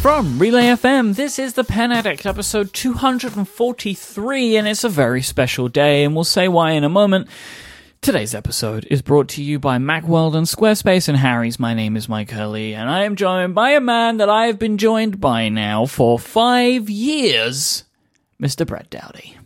From Relay FM, this is the Pen Addict episode 243, and it's a very special day, and we'll say why in a moment. Today's episode is brought to you by Mack Weldon and Squarespace and Harry's. My name is Myke Hurley, and I am joined by a man that I have been joined by now for five years, Mr. Brad Dowdy.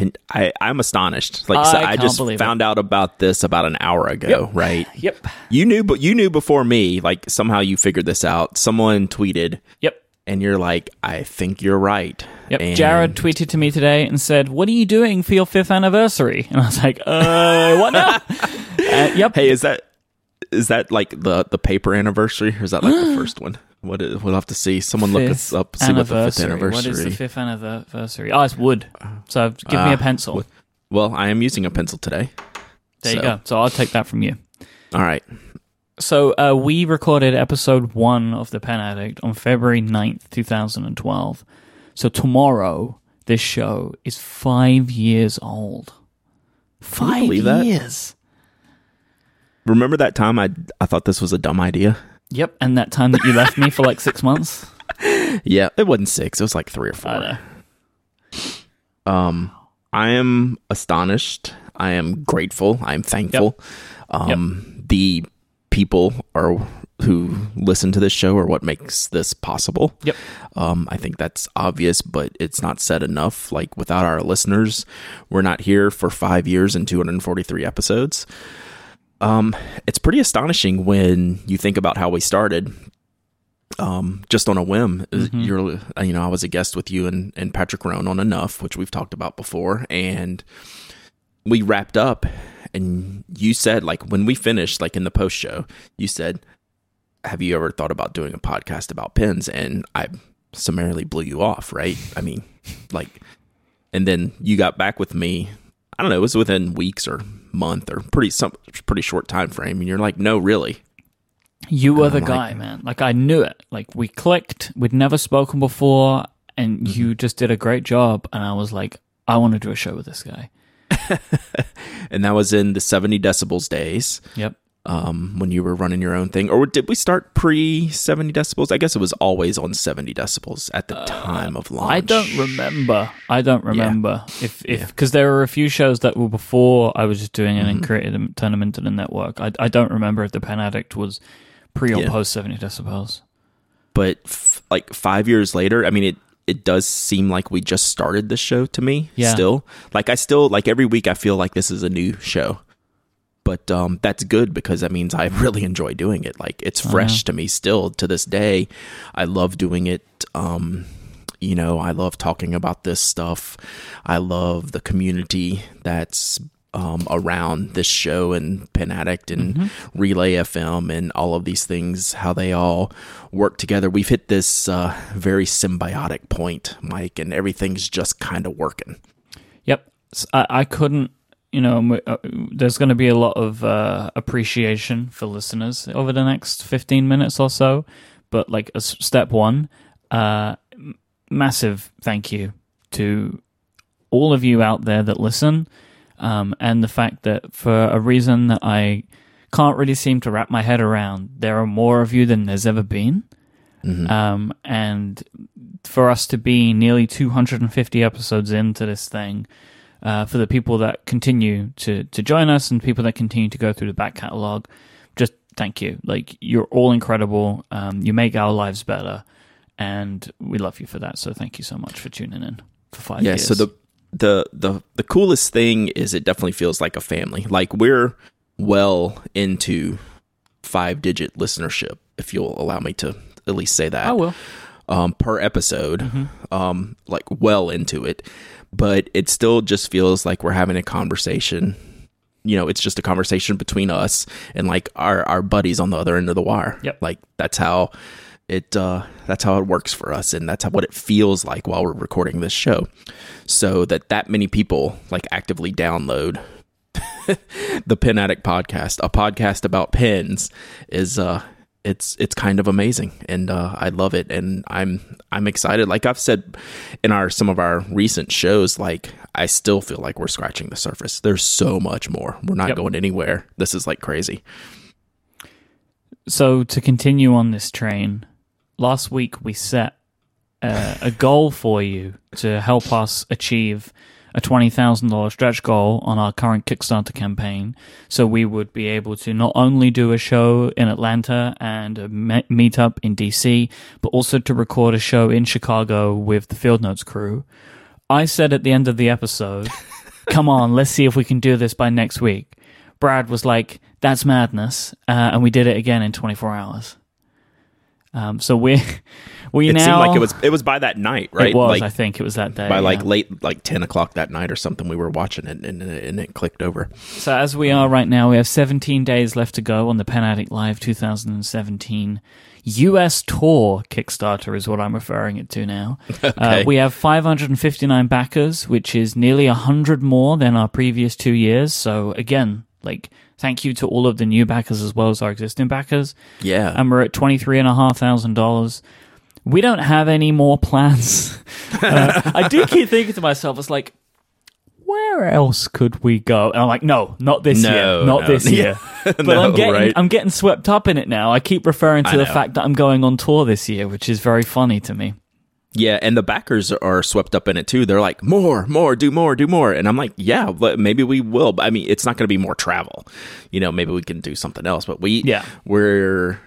Can I? I'm astonished. Like I so I just found out about this about an hour ago, Yep. right? Yep. You knew, but you knew before me. Like somehow you figured this out. Someone tweeted, Yep. and you're like, "I think you're right." Yep. And Jared tweeted to me today and said, "What are you doing for your fifth anniversary?" And I was like, "Uh, what now?" uh, yep. Hey, is that is that like the the paper anniversary, or is that like the first one? What is, we'll have to see. Someone look us up. See what the fifth anniversary. What is the fifth anniversary? Oh, it's wood. So give me Ah, a pencil. wood. Well, I am using a pencil today. There you go. So I'll take that from you. All right. So uh, we recorded episode one of The Pen Addict on February 9th, 2012. So tomorrow, this show is five years old. Five believe that? years. Remember that time I I thought this was a dumb idea? Yep. And that time that you left me for like six months. Yeah, it wasn't six. It was like three or four. I know. Um, I am astonished. I am grateful. I am thankful. Um, the people are who listen to this show are what makes this possible. Yep. Um, I think that's obvious, but it's not said enough. Like without our listeners, we're not here for five years and 243 episodes. Um, it's pretty astonishing when you think about how we started. Um, just on a whim, you're, uh, you know, I was a guest with you and, and Patrick Rhone on Enough, which we've talked about before, and we wrapped up. And you said, like, when we finished, like in the post show, you said, have you ever thought about doing a podcast about pens? And I summarily blew you off, right? I mean, like, and then you got back with me. I don't know, it was within weeks or month or pretty some pretty short time frame, and you're like, no, really, You were the I'm like- guy, man. Like I knew it. Like we clicked. We'd never spoken before, and Mm-hmm. you just did a great job. And I was like, I want to do a show with this guy. and that was in the 70 decibels days. Yep. Um, when you were running your own thing, or did we start pre seventy decibels? I guess it was always on seventy decibels at the time of launch. Uh, I don't remember. I don't remember if if because there were a few shows that were before I was just doing it Mm-hmm. and created them, turned them into the network. I I don't remember if the Pen Addict was pre or Yeah. post seventy decibels. But f- like five years later, I mean it. It does seem like we just started the show to me. Yeah. Still, like I still like every week. I feel like this is a new show, but um, that's good because that means I really enjoy doing it. Like it's fresh to me still to this day. I love doing it. Um, you know, I love talking about this stuff. I love the community that's um, around this show and Pen Addict and Relay FM and all of these things, how they all work together. We've hit this uh, very symbiotic point, Mike, and everything's just kind of working. Yep. I couldn't. You know, uh, there's going to be a lot of uh, appreciation for listeners over the next 15 minutes or so. But like as step one, uh, massive thank you to all of you out there that listen, um, and the fact that for a reason that I can't really seem to wrap my head around, there are more of you than there's ever been. Um, and for us to be nearly 250 episodes into this thing, uh, for the people that continue to, to join us and people that continue to go through the back catalog, just thank you. Like, you're all incredible. Um, you make our lives better. And we love you for that. So thank you so much for tuning in for five yeah years. so the the the the coolest thing is it definitely feels like a family like we're well into five digit listenership if you'll allow me to at least say that I will. Um, per episode um, like well into it. But it still just feels like we're having a conversation. You know it's just a conversation between us and like our our buddies on the other end of the wire. Yep. like that's how it uh that's how it works for us and that's how, what it feels like while we're recording this show. So that that many people like actively download the Pen Addict podcast, a podcast about pens, is uh it's it's kind of amazing and uh I love it and I'm I'm excited. Like I've said in our some of our recent shows, like I still feel like we're scratching the surface. There's so much more. We're not Yep. going anywhere. This is like crazy. So to continue on this train, last week we set uh, a goal for you to help us achieve a $20,000 stretch goal on our current Kickstarter campaign. So we would be able to not only do a show in Atlanta and a me- meetup in DC, but also to record a show in Chicago with the Field Notes crew. I said at the end of the episode, come on, let's see if we can do this by next week. Brad was like, that's madness. Uh, and we did it again in 24 hours. Um, so we We it now, seemed like it was it was by that night, right? It was. Like, I think it was that day. By yeah. like late, like ten o'clock that night or something, we were watching it and, and it clicked over. So as we are right now, we have 17 days left to go on the Pen Addict Live 2017 US Tour Kickstarter is what I'm referring it to now. Uh, okay. Uh, we have 559 backers, which is nearly 100 more than our previous two years. So again, like thank you to all of the new backers as well as our existing backers. Yeah. And we're at $23,500. We don't have any more plans. uh, I do keep thinking to myself, it's like, where else could we go? And I'm like, no, not this No, year, not no. this year. But No, I'm getting, right? I'm getting swept up in it now. I keep referring to I the know. fact that I'm going on tour this year, which is very funny to me. Yeah, and the backers are swept up in it too. They're like, more, more, do more, do more. And I'm like, yeah, but maybe we will. But I mean, it's not going to be more travel. You know, maybe we can do something else. But we, Yeah. we're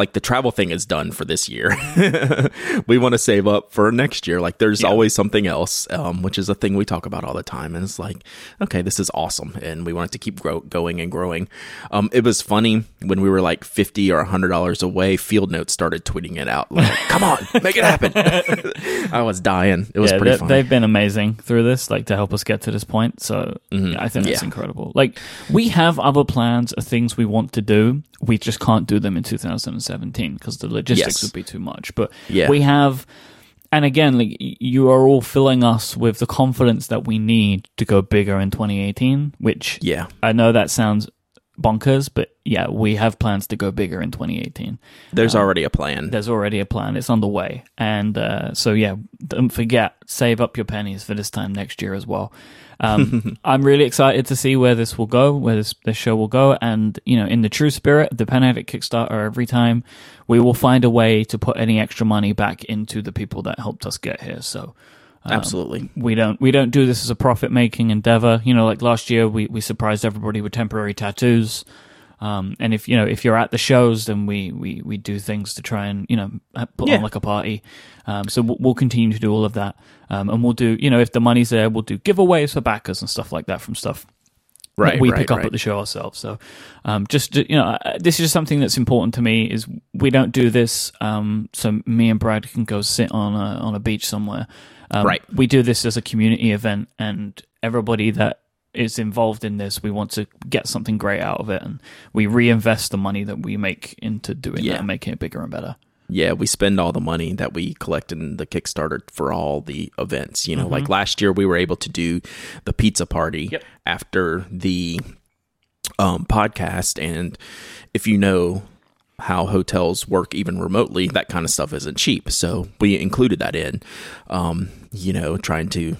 like the travel thing is done for this year. we want to save up for next year. Like there's Yeah. always something else, um, which is a thing we talk about all the time. And it's like, okay, this is awesome. And we want it to keep grow- going and growing. Um, it was funny when we were like 50 or $100 away, Field Notes started tweeting it out. Like, come on, make it happen. I was dying. It was yeah, pretty they, they've been amazing through this, like to help us get to this point. So I think that's Yeah. incredible. Like we have other plans of things we want to do. We just can't do them in 2017 because the logistics Yes. would be too much. But Yeah. we have, and again, like you are all filling us with the confidence that we need to go bigger in 2018. Which Yeah. I know that sounds bonkers, but yeah, we have plans to go bigger in 2018 There's already a plan. there's already a plan. It's underway, and uh, so yeah, don't forget save up your pennies for this time next year as well. Um, I'm really excited to see where this will go, where this, this show will go, and you know, in the true spirit of the Pen Addict Kickstarter, every time we will find a way to put any extra money back into the people that helped us get here. So. Um, Absolutely. we don't we don't do this as a profit making endeavor. You know, like last year we, we surprised everybody with temporary tattoos. Um, and if you know if you're at the shows, then we, we, we do things to try and you know put Yeah. on like a party. Um, so we'll, we'll continue to do all of that, um, and we'll do you know if the money's there, we'll do giveaways for backers and stuff like that from stuff that Right. we right, pick up right. at the show ourselves. So, um, just you know, this is just something that's important to me. Is we don't do this um, so me and Brad can go sit on a on a beach somewhere. Um, Right. We do this as a community event, and everybody that is involved in this, we want to get something great out of it, and we reinvest the money that we make into doing Yeah. that and making it bigger and better. yeah, we spend all the money that we collect in the Kickstarter for all the events. You know, like last year we were able to do the pizza party Yep. after the um, podcast. And if you know how hotels work even remotely, that kind of stuff isn't cheap. So we included that in, um, you know, trying to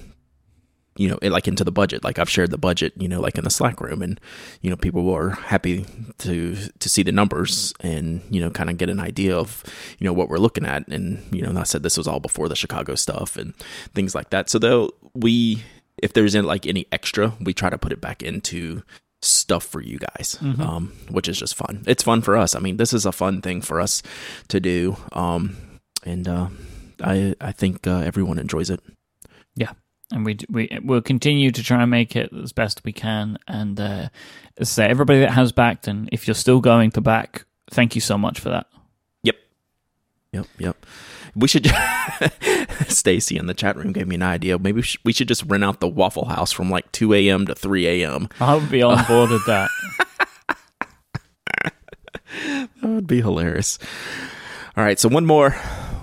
you know, like into the budget. Like I've shared the budget, you know, like in the Slack room, and you know, people were happy to to see the numbers and you know, kind of get an idea of you know what we're looking at. And you know, I said this was all before the Chicago stuff and things like that. So though we, if there's any, like any extra, we try to put it back into stuff for you guys, um, which is just fun. It's fun for us. I mean, this is a fun thing for us to do, um, and uh, I I think uh, everyone enjoys it. Yeah, and we we will continue to try and make it as best we can. And uh, say, everybody that has backed, and if you're still going to back, thank you so much for that. Yep. Yep. Yep. We should. Stacy in the chat room gave me an idea. Maybe we should, we should just rent out the Waffle House from like 2 a.m. to 3 a.m. I would be on board with that. That would be hilarious. All right, so one more,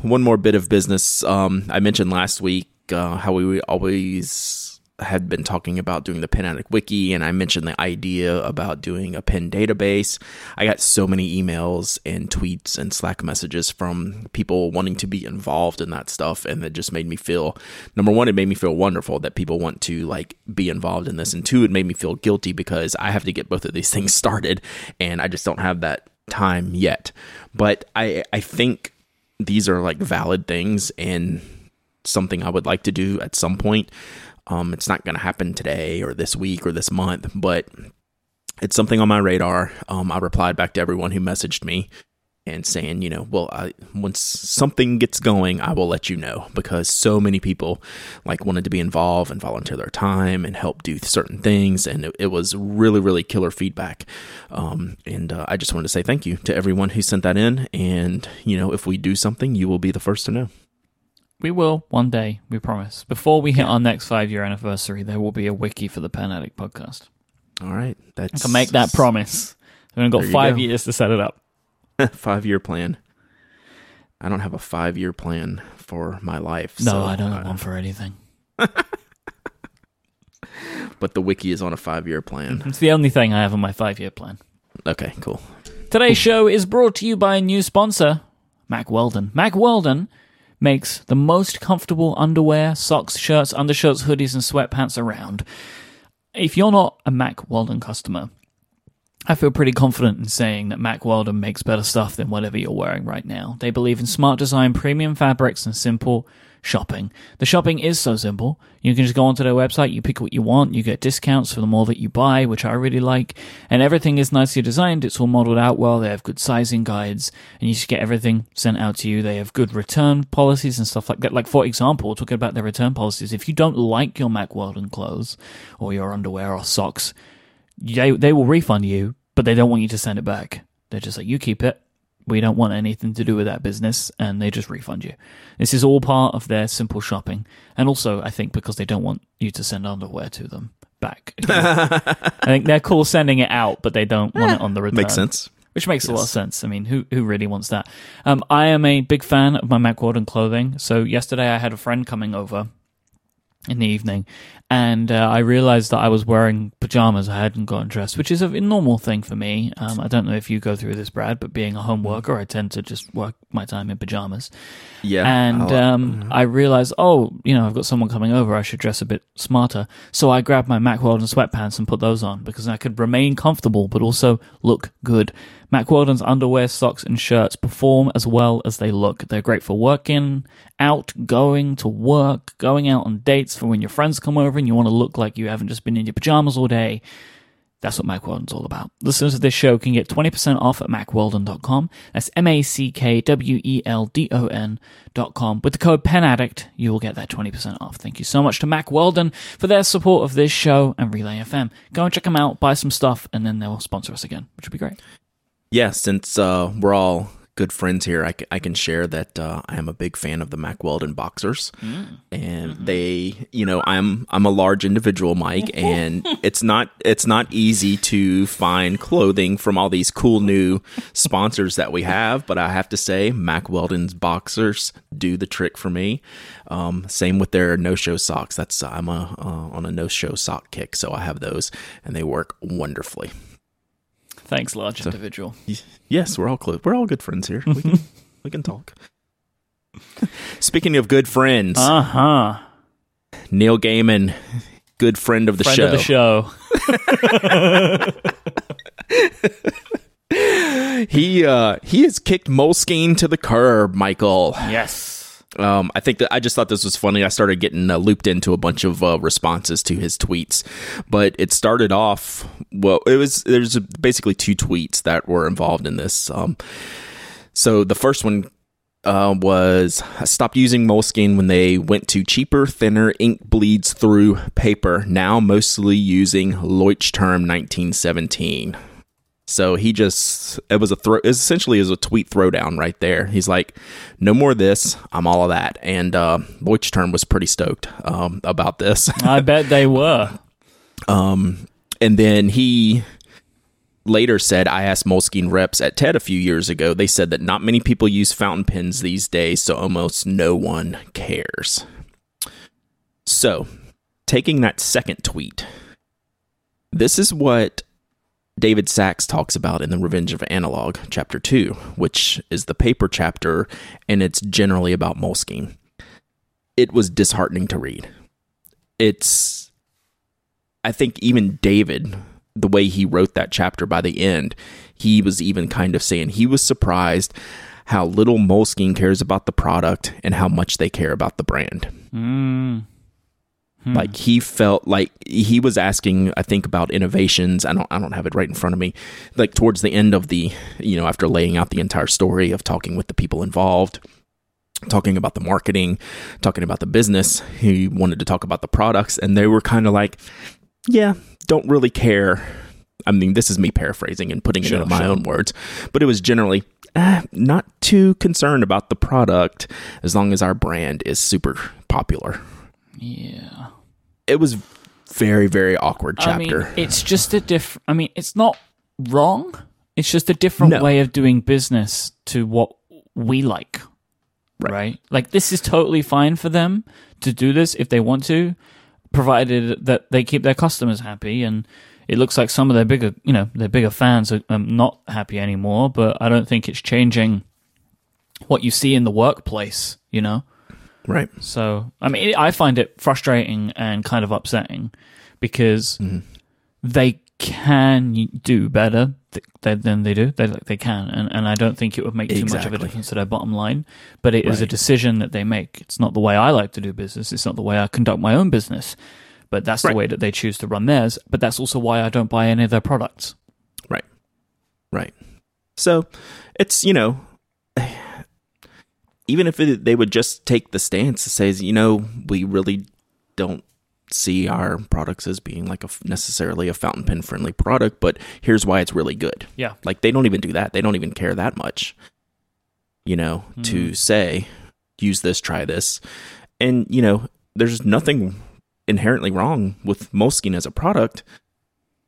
one more bit of business. Um, I mentioned last week uh, how we always had been talking about doing the Pen Addict Wiki, and I mentioned the idea about doing a pen database. I got so many emails and tweets and Slack messages from people wanting to be involved in that stuff, and it just made me feel number one, it made me feel wonderful that people want to like be involved in this, and two, it made me feel guilty because I have to get both of these things started, and I just don't have that time yet. But I I think these are like valid things and something I would like to do at some point. Um, it's not going to happen today or this week or this month, but it's something on my radar. Um, I replied back to everyone who messaged me and saying, you know, well, I, once something gets going, I will let you know because so many people like wanted to be involved and volunteer their time and help do certain things, and it, it was really, really killer feedback. Um, and uh, I just wanted to say thank you to everyone who sent that in, and you know, if we do something, you will be the first to know. We will one day, we promise. Before we hit our next five year anniversary, there will be a wiki for the Pen Addict podcast. All right, I can make that promise. We've only got There you five go. years to set it up. five year plan. I don't have a five year plan for my life. No, so, I don't uh, have one for anything. But the wiki is on a five year plan. It's the only thing I have on my five year plan. Okay, cool. Today's show is brought to you by a new sponsor, Mack Weldon. Mack Weldon makes the most comfortable underwear, socks, shirts, undershirts, hoodies, and sweatpants around. If you're not a Mack Weldon customer, I feel pretty confident in saying that Mack Weldon makes better stuff than whatever you're wearing right now. They believe in smart design, premium fabrics, and simple shopping. The shopping is so simple. You can just go onto their website, you pick what you want, you get discounts for the more that you buy, which I really like, and everything is nicely designed. It's all modeled out well. They have good sizing guides, and you just get everything sent out to you. They have good return policies and stuff like that. Like, for example, talking about their return policies, if you don't like your Mack Weldon clothes or your underwear or socks, they they will refund you, but they don't want you to send it back. They're just like, you keep it. We don't want anything to do with that business, and they just refund you. This is all part of their simple shopping, and also I think because they don't want you to send underwear to them back. I think they're cool sending it out, but they don't want it on the return. Makes sense. Which makes a lot of sense. I mean, who who really wants that? Um, I am a big fan of my Mack Weldon clothing. So yesterday I had a friend coming over in the evening, and uh, I realized that I was wearing pajamas. I hadn't gotten dressed, which is a normal thing for me. Um, I don't know if you go through this, Brad, but being a home worker, I tend to just work my time in pajamas. Yeah. And I'll- um, I realized, oh, you know, I've got someone coming over. I should dress a bit smarter. So I grabbed my Mack Weldon sweatpants and put those on because I could remain comfortable but also look good. Mack Weldon's underwear, socks, and shirts perform as well as they look. They're great for working out, going to work, going out on dates for when your friends come over and you want to look like you haven't just been in your pajamas all day. That's what Mack Weldon's all about. Listeners of this show can get 20% off at mackweldon.com. That's M-A-C-K-W-E-L-D-O-N.com. With the code PENADDICT, you will get that 20% off. Thank you so much to Mack Weldon for their support of this show and Relay FM. Go and check them out, buy some stuff, and then they'll sponsor us again, which would be great. Yeah, since uh, we're all good friends here, I, c- I can share that uh, I am a big fan of the Mack Weldon boxers, and they, you know, I'm I'm a large individual, Mike, and it's not it's not easy to find clothing from all these cool new sponsors that we have, but I have to say, Mack Weldon's boxers do the trick for me. Um, same with their no show socks. That's I'm a uh, on a no show sock kick, so I have those, and they work wonderfully. Thanks, large individual. Yes, we're all close. We're all good friends here. We can, we can talk. Speaking of good friends, Uh huh. Neil Gaiman, good friend of the Friend show. of the show. He uh, he has kicked Moleskine to the curb, Michael. Yes. Um, I think that I just thought this was funny. I started getting uh, looped into a bunch of uh, responses to his tweets, but it started off well. It was there's basically two tweets that were involved in this. Um, so the first one uh, was I stopped using Moleskine when they went to cheaper, thinner ink bleeds through paper. Now mostly using Leuchtturm 1917. So he just it was a throw essentially is a tweet throwdown right there. He's like, no more of this, I'm all of that. And uh Leuchtturm was pretty stoked um about this. I bet they were. Um and then he later said I asked Moleskine reps at TED a few years ago. They said that not many people use fountain pens these days, so almost no one cares. So, taking that second tweet, this is what David Sax talks about in The Revenge of Analog, chapter 2, which is the paper chapter, and it's generally about Moleskine. It was disheartening to read. It's, I think, even David, the way he wrote that chapter by the end, he was even kind of saying he was surprised how little Moleskine cares about the product and how much they care about the brand. Mm. Hmm. Like he felt like he was asking, I think, about innovations. I don't I don't have it right in front of me. Like towards the end of the, you know, after laying out the entire story of talking with the people involved, talking about the marketing, talking about the business, he wanted to talk about the products, and they were kind of like, Yeah, don't really care. I mean, this is me paraphrasing and putting Sure, it into my sure. own words, but it was generally eh, not too concerned about the product as long as our brand is super popular Yeah. it was very very awkward chapter. I mean, it's just a different. I mean, it's not wrong. It's just a different No. way of doing business to what we like. Right. Right. Like this is totally fine for them to do this if they want to, provided that they keep their customers happy. And it looks like some of their bigger, you know, their bigger fans are um, not happy anymore. But I don't think it's changing what you see in the workplace. You know. Right. So, I mean, I find it frustrating and kind of upsetting because mm-hmm. they can do better th- th- than they do. They they can, and and I don't think it would make too much of a difference to their bottom line. But it is a decision that they make. It's not the way I like to do business. It's not the way I conduct my own business. But that's the way that they choose to run theirs. But that's also why I don't buy any of their products. Right. Right. So it's, you know, even if it, they would just take the stance that says, you know, we really don't see our products as being like a necessarily a fountain pen friendly product, but here's why it's really good. Yeah. Like they don't even do that. They don't even care that much, you know, to hmm. say, use this, try this. And, you know, there's nothing inherently wrong with Moleskine as a product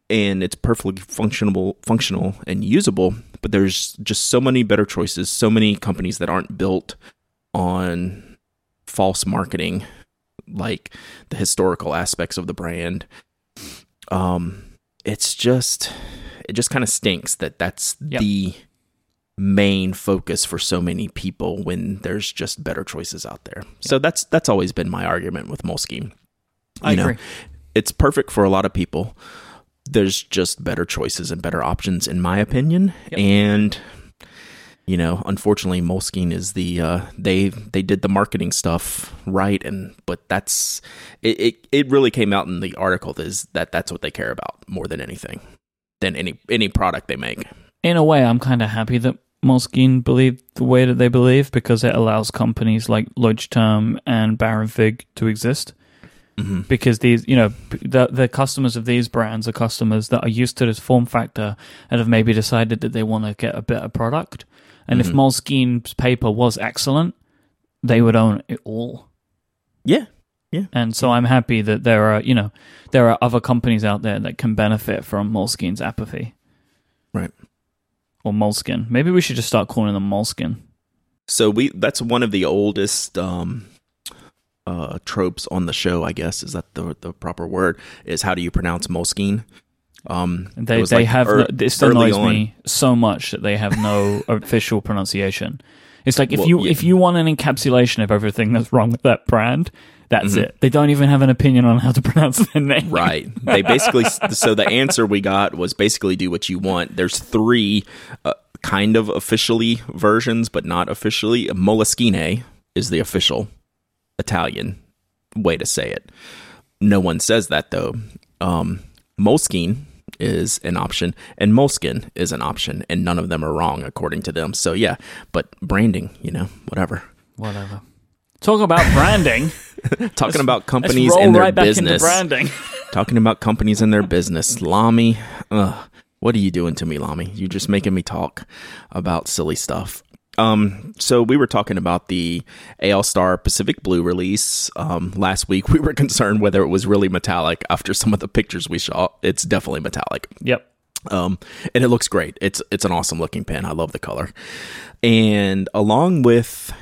and it's perfectly functional functional and usable but there's just so many better choices so many companies that aren't built on false marketing like the historical aspects of the brand um it's just it just kind of stinks that that's Yep. the main focus for so many people when there's just better choices out there so that's that's always been my argument with Moleskine I You know, agree. it's perfect for a lot of people. There's just better choices and better options, in my opinion. Yep. And you know, unfortunately, Moleskine is the uh, they they did the marketing stuff right, and but that's it, it. It really came out in the article is that that's what they care about more than anything, than any any product they make. in a way, I'm kind of happy that Moleskine believe the way that they believe because it allows companies like Leuchtturm and Baron Fig to exist. Mm-hmm. Because these, you know, the the customers of these brands are customers that are used to this form factor and have maybe decided that they want to get a better product. And if Mhm. Moleskine's paper was excellent, they would own it all. Yeah, yeah. And so I'm happy that there are, you know, there are other companies out there that can benefit from Moleskine's apathy. Right. Or Moleskin. Maybe we should just start calling them Moleskin. So we that's one of the oldest um uh tropes on the show, I guess. Is that the the proper word? Is how do you pronounce Moleskine? Um They they like have no, this annoys on. me so much that they have no official pronunciation. It's like if Well, you yeah. if you want an encapsulation of everything that's wrong with that brand, that's Mhm. it. They don't even have an opinion on how to pronounce their name. Right. They basically so the answer we got was basically do what you want. There's three uh, kind of officially versions but not officially. Moleskine is the official Italian way to say it. No one says that though. Um Moleskine is an option and Moleskin is an option and none of them are wrong according to them. So yeah, but branding, you know, whatever. Whatever. Talk about branding. Talking about Let's companies roll and their right business. branding. Talking about companies and their business. Lamy, ugh, what are you doing to me, Lamy? You're just making me talk about silly stuff. Um, so we were talking about the AL Star Pacific Blue release. Um, last week we were concerned whether it was really metallic. After some of the pictures we saw, it's definitely metallic. Yep. Um, and it looks great. It's it's an awesome looking pen. I love the color. And along with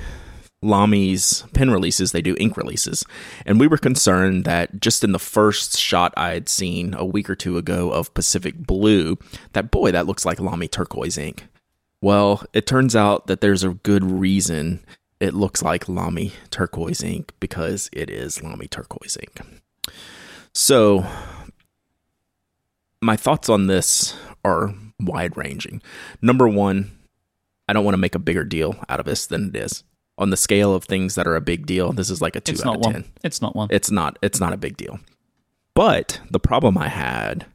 Lamy's pen releases, they do ink releases. And we were concerned that just in the first shot I had seen a week or two ago of Pacific Blue, that boy, that looks like Lamy turquoise ink. Well, it turns out that there's a good reason it looks like Lamy turquoise ink because it is Lamy turquoise ink. So, my thoughts on this are wide ranging. Number one, I don't want to make a bigger deal out of this than it is. On the scale of things that are a big deal, this is like a two It's out of one. ten. It's not one. It's not. It's not a big deal. But the problem I had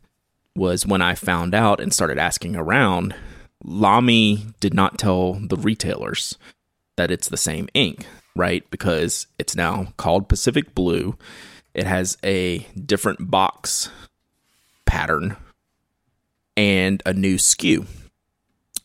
was when I found out and started asking around. Lamy did not tell the retailers that it's the same ink, right? Because it's now called Pacific Blue. It has a different box pattern and a new SKU.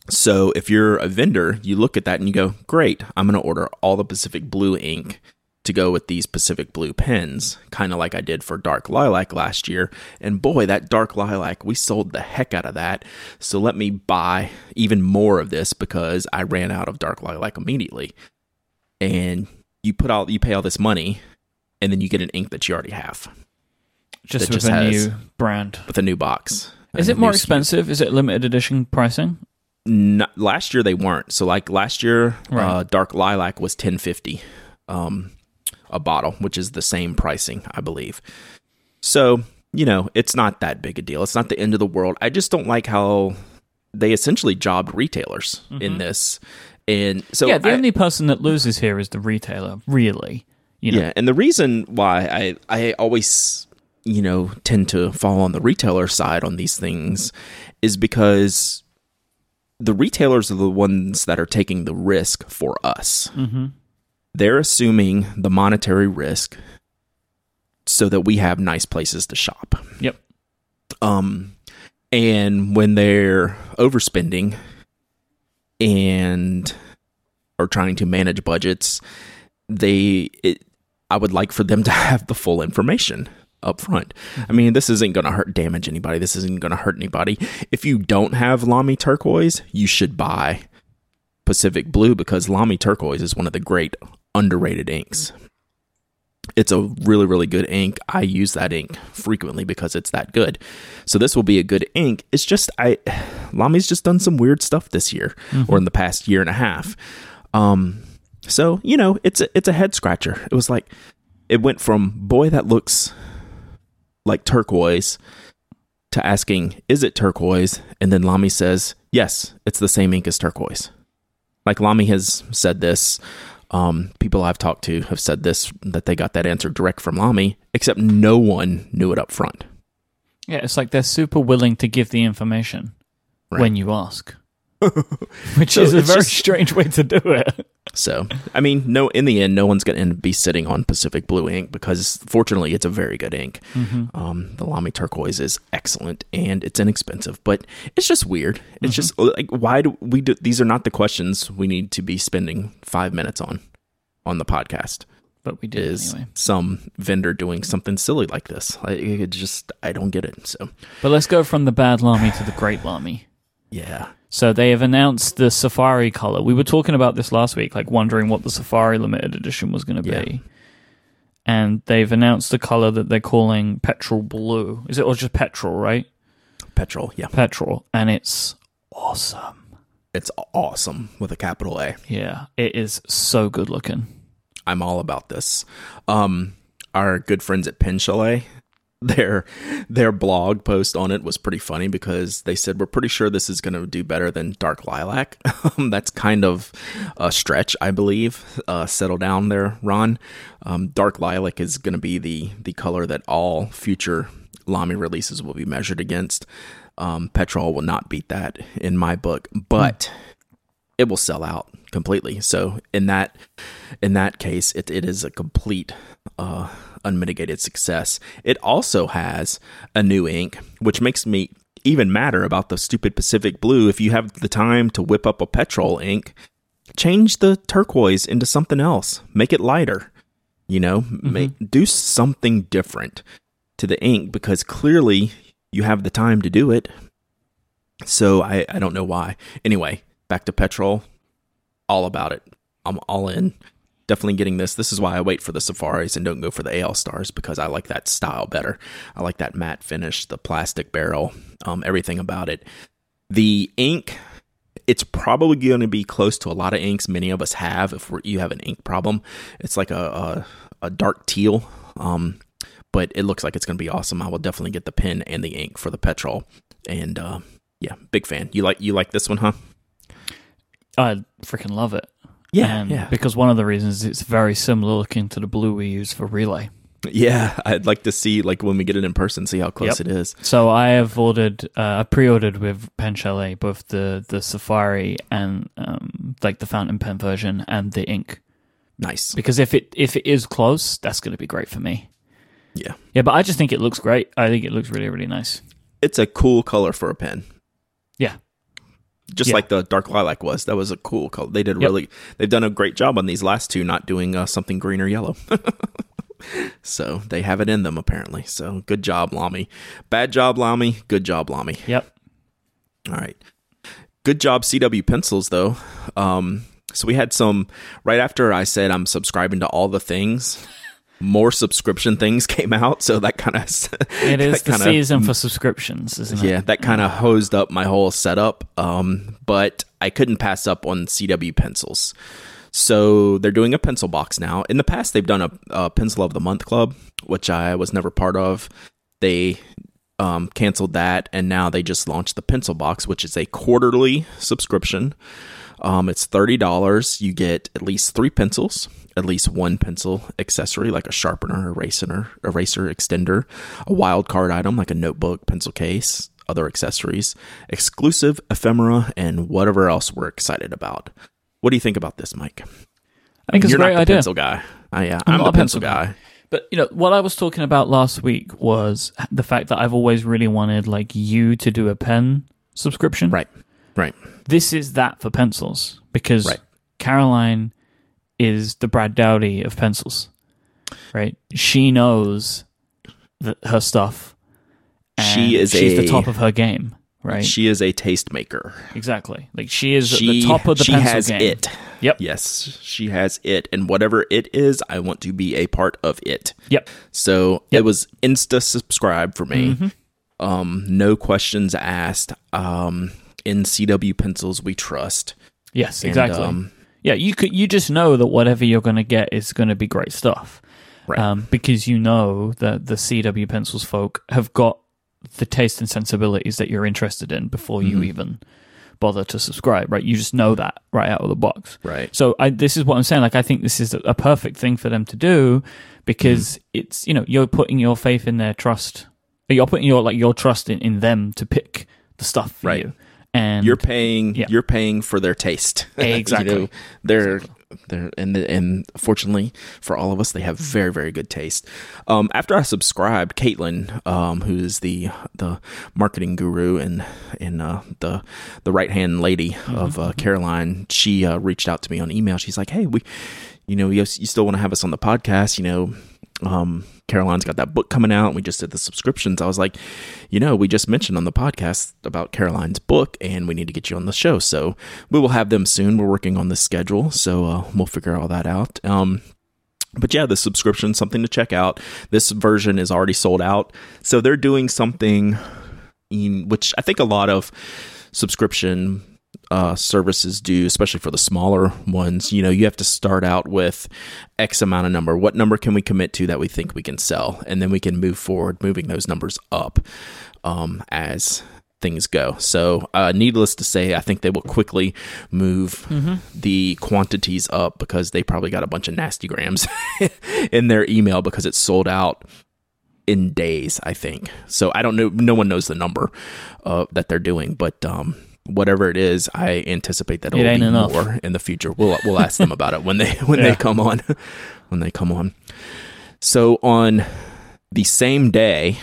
So if you're a vendor, you look at that and you go, "Great, I'm going to order all the Pacific Blue ink to go with these Pacific Blue pens, kind of like I did for Dark Lilac last year. And boy, that Dark Lilac, we sold the heck out of that. So let me buy even more of this because I ran out of Dark Lilac immediately. And you put all you pay all this money and then you get an ink that you already have just with just a new brand. with a new box. Is it more expensive? Is it limited edition pricing? Not, last year they weren't. So like last year, uh, Dark Lilac was ten fifty, um, a bottle, which is the same pricing, I believe. So you know, it's not that big a deal. It's not the end of the world. I just don't like how they essentially jobbed retailers in this, and so Mm-hmm. yeah, the I- only person that loses here is the retailer, really. You know, yeah, and the reason why I I always you know tend to fall on the retailer side on these things is because the retailers are the ones that are taking the risk for us. hmm They're assuming the monetary risk so that we have nice places to shop. Yep. Um, and when they're overspending and are trying to manage budgets, they it, I would like for them to have the full information up front. I mean, this isn't going to hurt damage anybody. This isn't going to hurt anybody. If you don't have Lamy turquoise, you should buy Pacific Blue because Lamy turquoise is one of the great underrated inks. It's a really, really good ink. I use that ink frequently because it's that good. So this will be a good ink. It's just I Lamy's just done some weird stuff this year or in the past year and a half. Um so, you know, it's a it's a head scratcher. It was like it went from boy that looks like turquoise to asking, is it turquoise? And then Lamy says, yes, it's the same ink as turquoise. Like Lamy has said this. Um, people I've talked to have said this that they got that answer direct from Lamy, except no one knew it up front. Yeah, it's like they're super willing to give the information Right. when you ask, which So is a very just- strange way to do it. So, I mean, no, in the end, no one's going to be sitting on Pacific Blue ink because fortunately it's a very good ink. Mm-hmm. Um, the Lamy turquoise is excellent and it's inexpensive, but it's just weird. It's mm-hmm. just uh, like, why do we do these are not the questions we need to be spending five minutes on on the podcast. But we did Is anyway. some vendor doing something silly like this? I it just, I don't get it. So, But let's go from the bad Lamy to the great Lamy. yeah. So they have announced the Safari color. We were talking about this last week, like wondering what the Safari limited edition was going to Yeah. be. And they've announced the color that they're calling petrol blue. Is it or just petrol, right? Petrol. Yeah. Petrol, and it's awesome. It's awesome with a capital A. Yeah, it is so good looking. I'm all about this. Um, our good friends at Pen Chalet, their their blog post on it was pretty funny because they said we're pretty sure this is going to do better than Dark Lilac. Um, That's kind of a stretch, I believe. Uh, settle down there, Ron. Um, Dark Lilac is going to be the the color that all future Lamy releases will be measured against. Um, Petrol will not beat that in my book, but it will sell out completely. So in that in that case, it, it is a complete uh, unmitigated success. It also has a new ink, which makes me even madder about the stupid Pacific Blue. If you have the time to whip up a petrol ink, change the turquoise into something else. Make it lighter. You know, mm-hmm. make do something different to the ink because clearly you have the time to do it. So I, I don't know why. Anyway, back to petrol. All about it. I'm all in. Definitely getting this. This is why I wait for the safaris and don't go for the AL stars because I like that style better. I like that matte finish, the plastic barrel, um, everything about it. The ink, it's probably going to be close to a lot of inks many of us have if you have an ink problem. It's like a, a, a dark teal, um, but it looks like it's going to be awesome. I will definitely get the pen and the ink for the petrol. And uh, yeah, big fan. You like you like this one, huh? I freaking love it. Yeah, And yeah, Because one of the reasons it's very similar looking to the blue we use for relay. yeah. I'd like to see like when we get it in person, see how close Yep. it is. So I have ordered, uh, I pre-ordered with Pen Chalet both the the Safari and um, like the fountain pen version and the ink. Nice. Because if it if it is close, that's going to be great for me. Yeah, Yeah, but I just think it looks great. I think it looks really really nice. it's a cool color for a pen. Yeah. Just Yeah. like the dark lilac was, that was a cool color. They did Yep. really. They've done a great job on these last two, not doing uh, something green or yellow. so they have it in them apparently. So good job, Lamy. Bad job, Lamy. Good job, Lamy. Yep. All right. Good job, CW Pencils, though. Um, so we had some right after I said I'm subscribing to all the things. More subscription things came out, so that kind of It is the kinda, season for subscriptions, isn't it? yeah, that kind of hosed up my whole setup. Um, but I couldn't pass up on CW pencils. So they're doing a pencil box now. In the past, they've done a, a pencil of the month club, which I was never part of. They um, canceled that, and now they just launched the pencil box, which is a quarterly subscription. Um, it's thirty dollars. You get at least three pencils, at least one pencil accessory like a sharpener, eraser, eraser extender, a wild card item like a notebook, pencil case, other accessories, exclusive ephemera, and whatever else we're excited about. What do you think about this, Mike? I think it's You're a great not the idea. pencil guy. Oh, yeah, I'm I'm, not the a pencil pencil guy. guy. But you know what I was talking about last week was the fact that I've always really wanted like you to do a pen subscription. Right, right. This is that for pencils because Right. Caroline is the Brad Dowdy of pencils. Right? She knows that her stuff. She is she's a- the top of her game. Right? She is a tastemaker. exactly. Like she is She the top of the she pencil has game. it. Yep. Yes, she has it, and whatever it is, I want to be a part of it. Yep. So Yep. Mm-hmm. it was insta subscribe for me. Um, no questions asked. Um, in CW pencils we trust. Yes, And, exactly. um, Yeah, you could you just know that whatever you're going to get is going to be great stuff. Right. Um, because you know that the CW pencils folk have got the taste and sensibilities that you're interested in before Mm-hmm. you even bother to subscribe, right? You just know that right out of the box. Right. So I, this is what I'm saying. Like, I think this is a perfect thing for them to do because Mm-hmm. it's, you know, you're putting your faith in their trust. You're putting your, like, your trust in, in them to pick the stuff for Right. you. And you're paying yeah. you're paying for their taste. Exactly. you know, they're they're and and fortunately for all of us, they have very very good taste. Um, after I subscribed, Caitlin, um, who is the the marketing guru and and uh, the the right hand lady of uh, Caroline, she uh, reached out to me on email. She's like, "Hey, we, you know, you, you still want to have us on the podcast? You know." um, Caroline's got that book coming out. We just did the subscriptions. I was like, you know, we just mentioned on the podcast about Caroline's book, and we need to get you on the show. So we will have them soon. We're working on the schedule, so uh, we'll figure all that out. Um, but yeah, the subscription something to check out. This version is already sold out, so they're doing something, in, which I think a lot of subscription uh, services do, especially for the smaller ones. You know, you have to start out with X amount of number. What number can we commit to that we think we can sell, and then we can move forward, moving those numbers up um, as things go. So, uh, needless to say, I think they will quickly move the quantities up because they probably got a bunch of nasty grams in their email because it's sold out in days. I think so. I don't know. No one knows the number uh, that they're doing, but um, whatever it is, I anticipate that It it be enough. more in the future. We'll we'll ask them about it when they when Yeah. they come on when they come on. So on the same day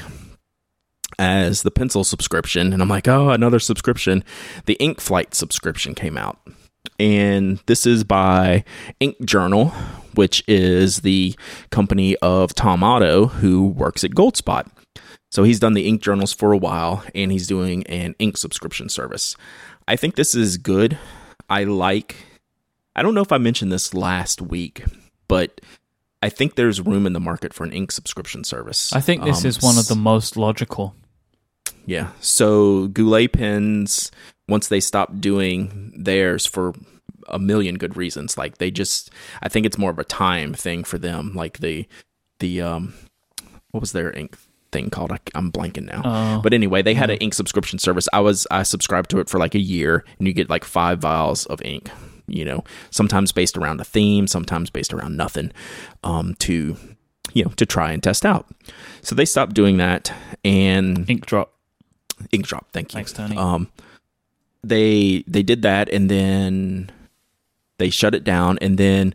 as the pencil subscription, and I'm like, oh, another subscription. The Ink Flight subscription came out, and this is by Ink Journal, which is the company of Tom Oddo, who works at Goldspot. So he's done the ink journals for a while and he's doing an ink subscription service. I think this is good. I like I don't know if I mentioned this last week, but I think there's room in the market for an ink subscription service. I think this Um, is one of the most logical. yeah. So Goulet pens, once they stopped doing theirs for a million good reasons, like they just, I think it's more of a time thing for them. Like the, the, um, what was their ink thing called? I, I'm blanking now. Oh. But anyway, they had an ink subscription service. I was I subscribed to it for like a year, and you get like five vials of ink. You know, sometimes based around a theme, sometimes based around nothing, um, to you know to try and test out. So they stopped doing that, and Ink drop. ink drop. Thank you. Thanks, Tony. Um, they they did that, and then they shut it down, and then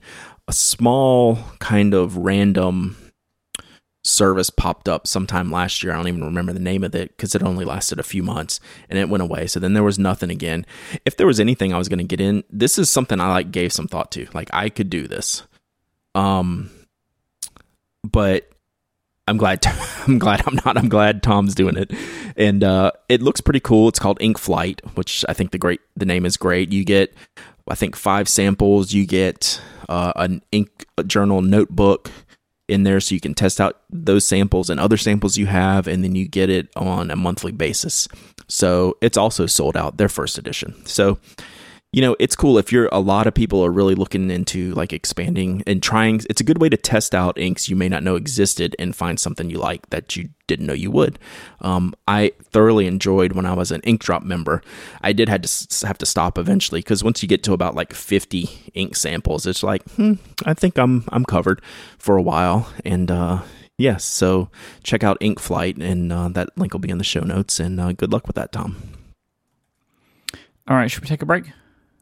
a small kind of random service popped up sometime last year. I don't even remember the name of it because it only lasted a few months and it went away. So then there was nothing again. If there was anything I was going to get in, this is something I like gave some thought to. Like I could do this. Um, but I'm glad I'm glad I'm not. I'm glad Tom's doing it, and uh, it looks pretty cool. It's called Ink Flight, which I think the great the name is great. You get I think five samples. You get uh, an ink journal notebook in there, so you can test out those samples and other samples you have, and then you get it on a monthly basis. So it's also sold out their first edition. So you know it's cool if you're a lot of people are really looking into like expanding and trying it's a good way to test out inks you may not know existed and find something you like that you didn't know you would. Um, i thoroughly enjoyed when i was an ink drop member. I did had to have to stop eventually because once you get to about like 50 ink samples it's like hmm, i think i'm i'm covered for a while. And uh yes so check out ink flight and uh, that link will be in the show notes and uh, good luck with that tom. All right, should we take a break?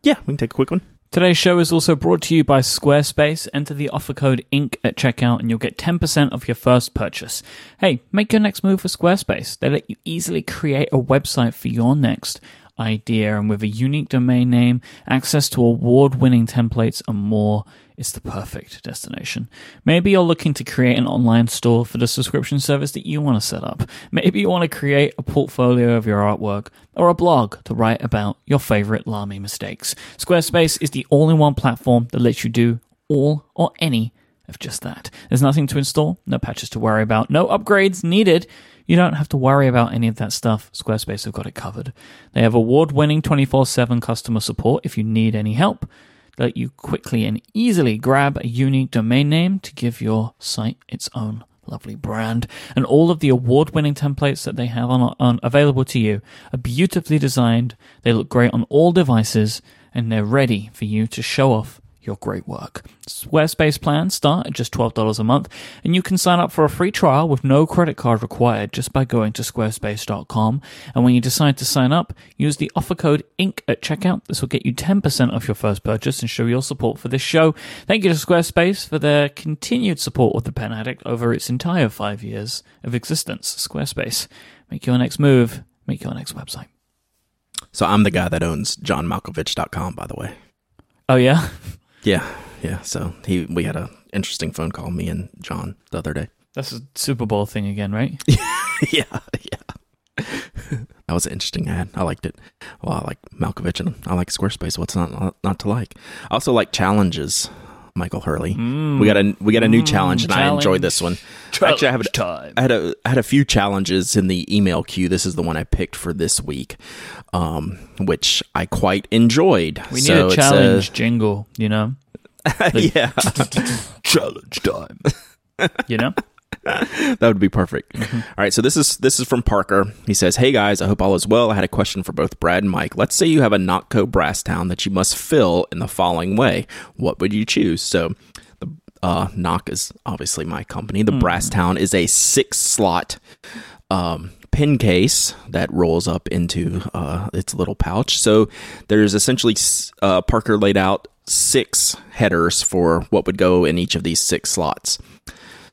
Yeah we can take a quick one Today's show is also brought to you by Squarespace. Enter the offer code INK at checkout and you'll get 10% off your first purchase. Hey, make your next move with Squarespace. They let you easily create a website for your next idea and with a unique domain name, access to award winning templates, and more. It's the perfect destination. Maybe you're looking to create an online store for the subscription service that you want to set up. Maybe you want to create a portfolio of your artwork or a blog to write about your favorite Lamy mistakes. Squarespace is the all in one platform that lets you do all or any of just that. There's nothing to install, no patches to worry about, no upgrades needed. You don't have to worry about any of that stuff. Squarespace have got it covered. They have award winning 24 7 customer support if you need any help. Let you quickly and easily grab a unique domain name to give your site its own lovely brand. And all of the award winning templates that they have on, on available to you are beautifully designed. They look great on all devices and they're ready for you to show off your great work. Squarespace plans start at just $12 a month, and you can sign up for a free trial with no credit card required just by going to squarespace.com. And when you decide to sign up, use the offer code INK at checkout. This will get you 10% off your first purchase and show your support for this show. Thank you to Squarespace for their continued support of the Pen Addict over its entire five years of existence. Squarespace, make your next move, make your next website. So I'm the guy that owns johnmalkovich.com, by the way. Oh, yeah? Yeah, yeah. So he, we had a interesting phone call, me and John, the other day. That's a Super Bowl thing again, right? yeah, yeah. that was an interesting ad. I liked it. Well, I like Malkovich and I like Squarespace. What's not not to like? I also like challenges. Michael Hurley. Mm. we got a we got a new challenge, and I mm, enjoyed this one. Actually, I have a, time. I had a I had a few challenges in the email queue. This is the one I picked for this week, um, which I quite enjoyed. We need So a it's, challenge jingle, you know? yeah, challenge time. you know? that would be perfect. Mm-hmm. All right, so this is this is from Parker. He says, "Hey guys, I hope all is well. I had a question for both Brad and Myke. Let's say you have a Nock Co brass town that you must fill in the following way. What would you choose?" So, the uh, Nock is obviously my company. The Brasstown is a six slot um, pin case that rolls up into uh, its little pouch. So there's essentially uh, Parker laid out six headers for what would go in each of these six slots.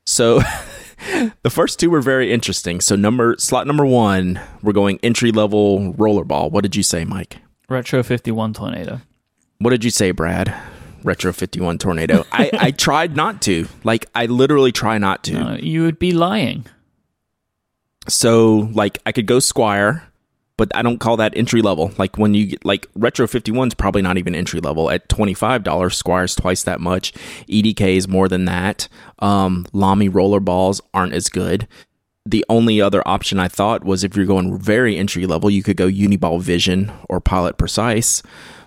So the first two were very interesting. So number slot number one, we're going entry level rollerball. What did you say, Myke? Retro 51 Tornado. What did you say, Brad? Retro 51 tornado. I, I tried not to. Like I literally try not to. Uh, you would be lying. So like I could go Squire, but I don't call that entry level. Like when you get like Retro 51 is probably not even entry level. At $25, Squire's twice that much. EDK is more than that. Um Lamy rollerballs aren't as good. The only other option I thought was if you're going very entry level, you could go Uniball Vision or Pilot Precise.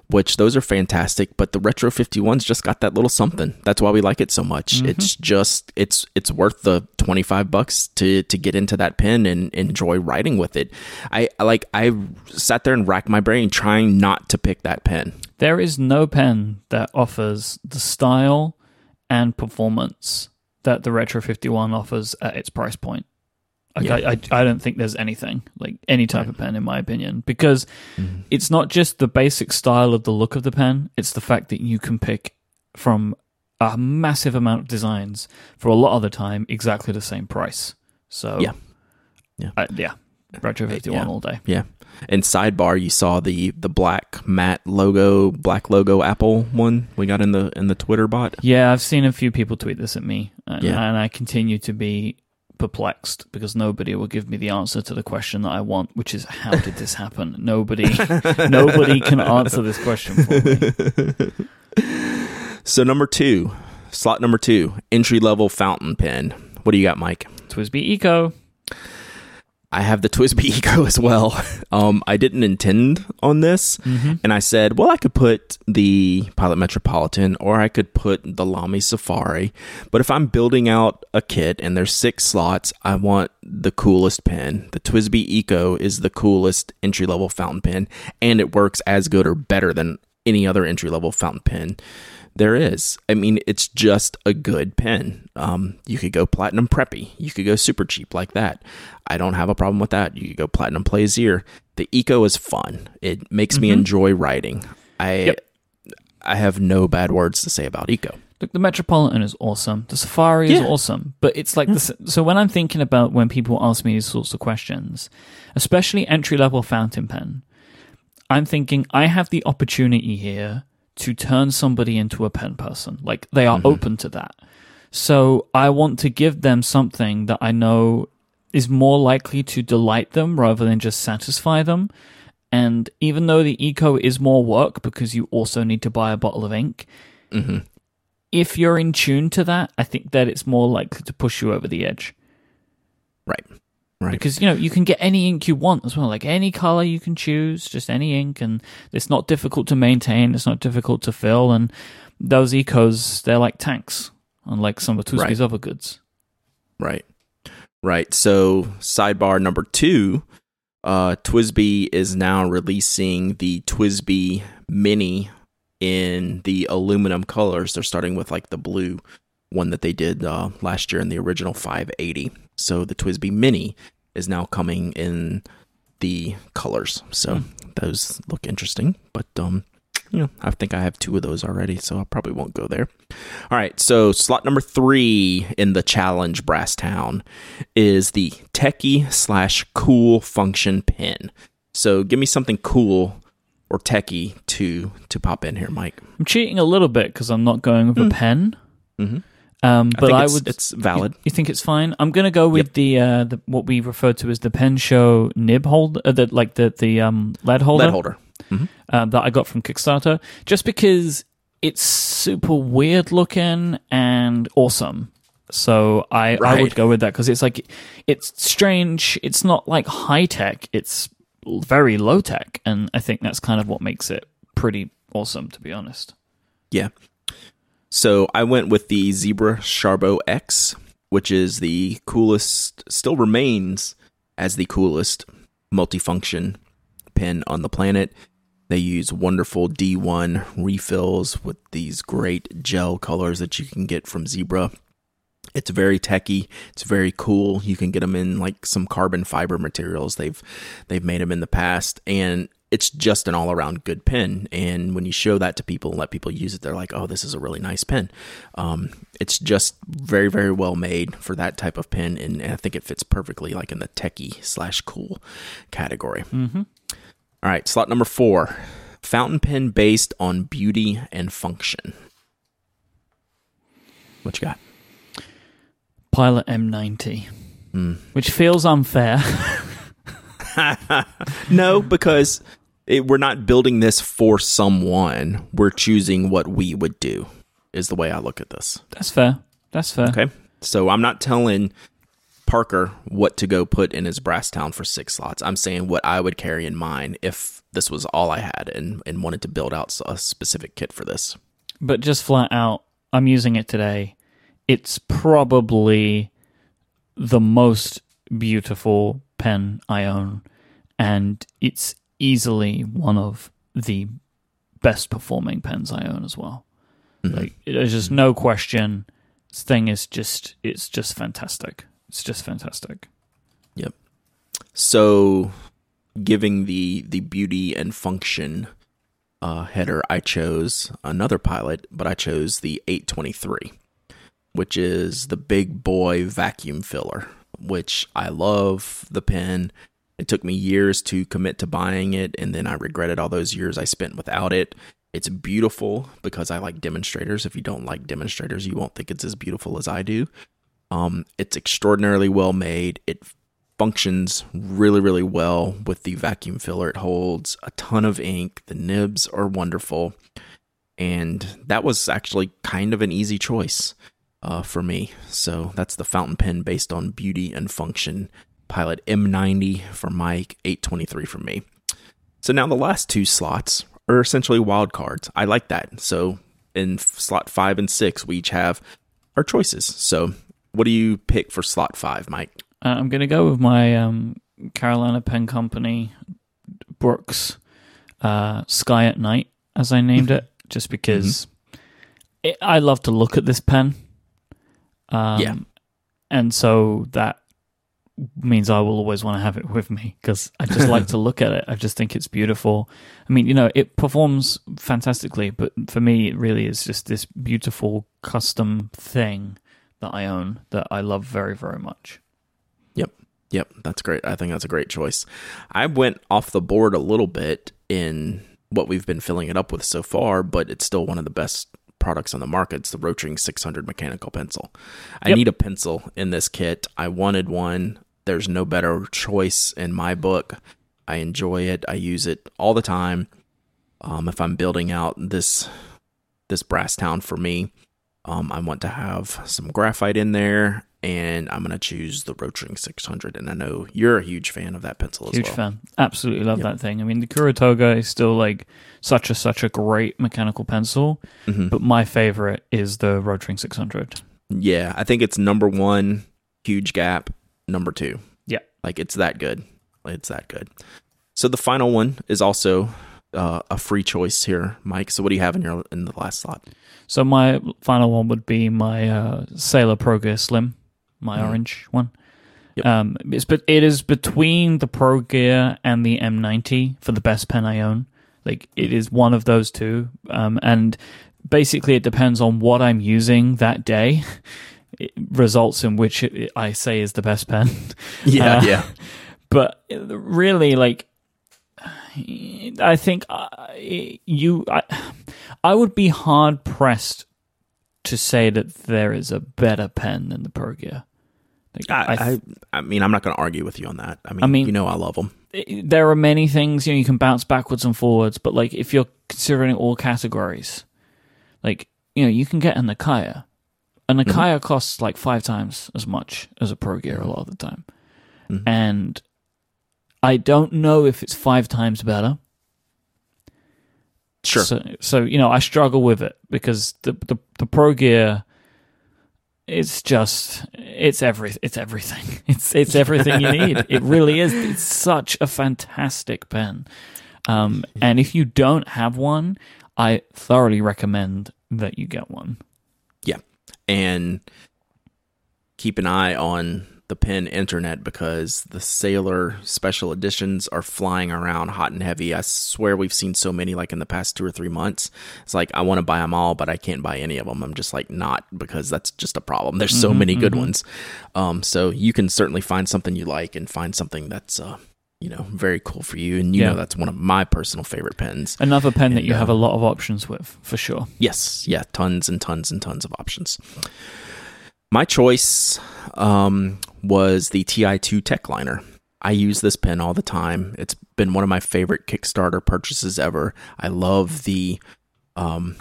Which those are fantastic. But the Retro 51's just got that little something. That's why we like it so much. Mm-hmm. It's just it's it's worth the 25 bucks to to get into that pen and enjoy writing with it. I like I sat there and racked my brain trying not to pick that pen. There is no pen that offers the style and performance that the Retro 51 offers at its price point. Like, Yeah. I, I, I don't think there's anything like any type of pen, in my opinion, because Mm-hmm. it's not just the basic style of the look of the pen; it's the fact that you can pick from a massive amount of designs for a lot of the time exactly the same price. So, Yeah. Yeah. I- yeah, Retro 51 Yeah. all day. Yeah. And sidebar, you saw the the black matte logo, black logo Apple one we got in the in the Twitter bot. Yeah, I've seen a few people tweet this at me, and, Yeah. and I continue to be perplexed because nobody will give me the answer to the question that I want, which is how did this happen? Nobody, nobody can answer this question for me. So number two, slot number two, entry level fountain pen. What do you got, Myke? TWSBI Eco. I have the TWSBI Eco as well. Um, I didn't intend on this, and I said, well, I could put the Pilot Metropolitan or I could put the Lamy Safari. But if I'm building out a kit and there's six slots, I want the coolest pen. The TWSBI Eco is the coolest entry level fountain pen, and it works as good or better than any other entry level fountain pen there is. I mean, it's just a good pen. Um, you could go platinum preppy. You could go super cheap like that. I don't have a problem with that. You could go platinum plaisir. The eco is fun. It makes me enjoy writing. I Yep. I have no bad words to say about eco. Look, the Metropolitan is awesome. The Safari is awesome, but it's like this. So when I'm thinking about when people ask me these sorts of questions, especially entry level fountain pen, I'm thinking I have the opportunity here to turn somebody into a pen person. Like they are mm-hmm. open to that. So I want to give them something that I know is more likely to delight them rather than just satisfy them. And even though the eco is more work because you also need to buy a bottle of ink, mm-hmm. if you're in tune to that, I think that it's more likely to push you over the edge. Right. Right. Because you know you can get any ink you want as well, like any color you can choose, just any ink, and it's not difficult to maintain. It's not difficult to fill, and those ecos they're like tanks, unlike some of TWSBI's Right. other goods. Right. Right. So sidebar number two, uh, TWSBI is now releasing the TWSBI Mini in the aluminum colors. They're starting with like the blue one that they did uh, last year in the original 580. So the TWSBI Mini is now coming in the colors. So those look interesting, but um, you know, I think I have two of those already, so I probably won't go there. All right, so slot number three in the challenge Brasstown is the techie slash cool function pin. So give me something cool or techie to to pop in here, Myke. I'm cheating a little bit because I'm not going with a pen. Mhm. Um, I but think I, would. it's valid. You think it's fine? I'm gonna go with the uh, the what we refer to as the pen show nib holder, uh, the like the the um lead holder. Lead holder. um, that I got from Kickstarter, just because it's super weird looking and awesome. So I, I would go with that because it's like it's strange. It's not like high tech. It's very low tech, and I think that's kind of what makes it pretty awesome, to be honest. Yeah. So I went with the Zebra Sharbo X, which is the coolest, still remains as the coolest multifunction pen on the planet. They use wonderful D1 refills with these great gel colors that you can get from Zebra. It's very techy. It's very cool. You can get them in like some carbon fiber materials. They've they've made them in the past, and it's just an all around good pen. And when you show that to people and let people use it, they're like, "Oh, this is a really nice pen." Um, it's just very very well made for that type of pen, and I think it fits perfectly like in the techie slash cool category. Mm-hmm. All right, slot number four, fountain pen based on beauty and function. What you got? Pilot M90, Hmm. which feels unfair. No, because it, we're not building this for someone. We're choosing what we would do. Is the way I look at this. that's fair. That's fair. Okay, so I'm not telling Parker what to go put in his Brasstown for six slots. I'm saying what I would carry in mind if this was all I had and, and wanted to build out a specific kit for this. But just flat out, I'm using it today. It's probably the most beautiful pen I own, and it's easily one of the best performing pens I own as well. Mm-hmm. Like there's just no question. This thing is just it's just fantastic. It's just fantastic. Yep. So giving the the beauty and function uh, header, I chose another pilot, but I chose the 823, which is the big boy vacuum filler, which I love the pen. It took me years to commit to buying it, and then I regretted all those years I spent without it. It's beautiful because I like demonstrators. If you don't like demonstrators, you won't think it's as beautiful as I do. Um, it's extraordinarily well made. It functions really, really well with the vacuum filler. It holds a ton of ink. The nibs are wonderful. And that was actually kind of an easy choice uh, for me. So that's the fountain pen based on beauty and function. Pilot M90 for Myke, 823 for me. So now the last two slots are essentially wild cards. I like that. So in slot five and six, we each have our choices. So what do you pick for slot five, Myke? Uh, I'm going to go with my um, Carolina Pen Company Brooks uh, Sky at Night, as I named it, just because mm-hmm. it, I love to look at this pen. Um, yeah. And so that means I will always want to have it with me because I just like to look at it. I just think it's beautiful. I mean, you know, it performs fantastically, but for me, it really is just this beautiful custom thing that I own that I love very, very much. Yep. Yep. That's great. I think that's a great choice. I went off the board a little bit in what we've been filling it up with so far, but it's still one of the best products on the market. It's the Rotring 600 mechanical pencil. I yep. need a pencil in this kit. I wanted one. There's no better choice in my book. I enjoy it. I use it all the time. Um, if I'm building out this this Brasstown for me, um, I want to have some graphite in there, and I'm going to choose the Rotring 600. And I know you're a huge fan of that pencil as huge well. Huge fan. Absolutely love yep. that thing. I mean, the Kuru Toga is still like such a such a great mechanical pencil, mm-hmm. but my favorite is the Rotring 600. Yeah, I think it's number one, huge gap. Number two. Yeah, like it's that good. It's that good. So the final one is also uh, a free choice here, Myke. So what do you have in your in the last slot? So my final one would be my uh, Sailor Pro Gear Slim, my mm. orange one. Yep. Um, it's but it is between the Pro Gear and the M90 for the best pen I own. Like it is one of those two, um, and basically it depends on what I'm using that day. Results in which it, I say is the best pen. Yeah, uh, yeah. But really, like I think uh, you, I, I would be hard pressed to say that there is a better pen than the Pro Gear. Like, I, I, I, mean, I'm not going to argue with you on that. I mean, I mean, you know, I love them. There are many things you know you can bounce backwards and forwards, but like if you're considering all categories, like you know, you can get a Nakaya. A Nakaya mm-hmm. costs like five times as much as a Pro Gear a lot of the time, mm-hmm. and I don't know if it's five times better. Sure. So, so you know, I struggle with it because the the, the Pro Gear, it's just it's every it's everything. It's it's everything you need. it really is. It's such a fantastic pen. Um, and if you don't have one, I thoroughly recommend that you get one. And keep an eye on the pen internet because the Sailor special editions are flying around hot and heavy. I swear we've seen so many like in the past two or three months. It's like I want to buy them all, but I can't buy any of them. I'm just like not because that's just a problem. There's so mm-hmm, many good mm-hmm. ones. Um, so you can certainly find something you like and find something that's uh, you know very cool for you. And you yeah. know that's one of my personal favorite pens. Another pen and, that you uh, have a lot of options with for sure. Yes, yeah, tons and tons and tons of options. My choice um, was the TI2 Techliner. I use this pen all the time. It's been one of my favorite Kickstarter purchases ever. I love the um,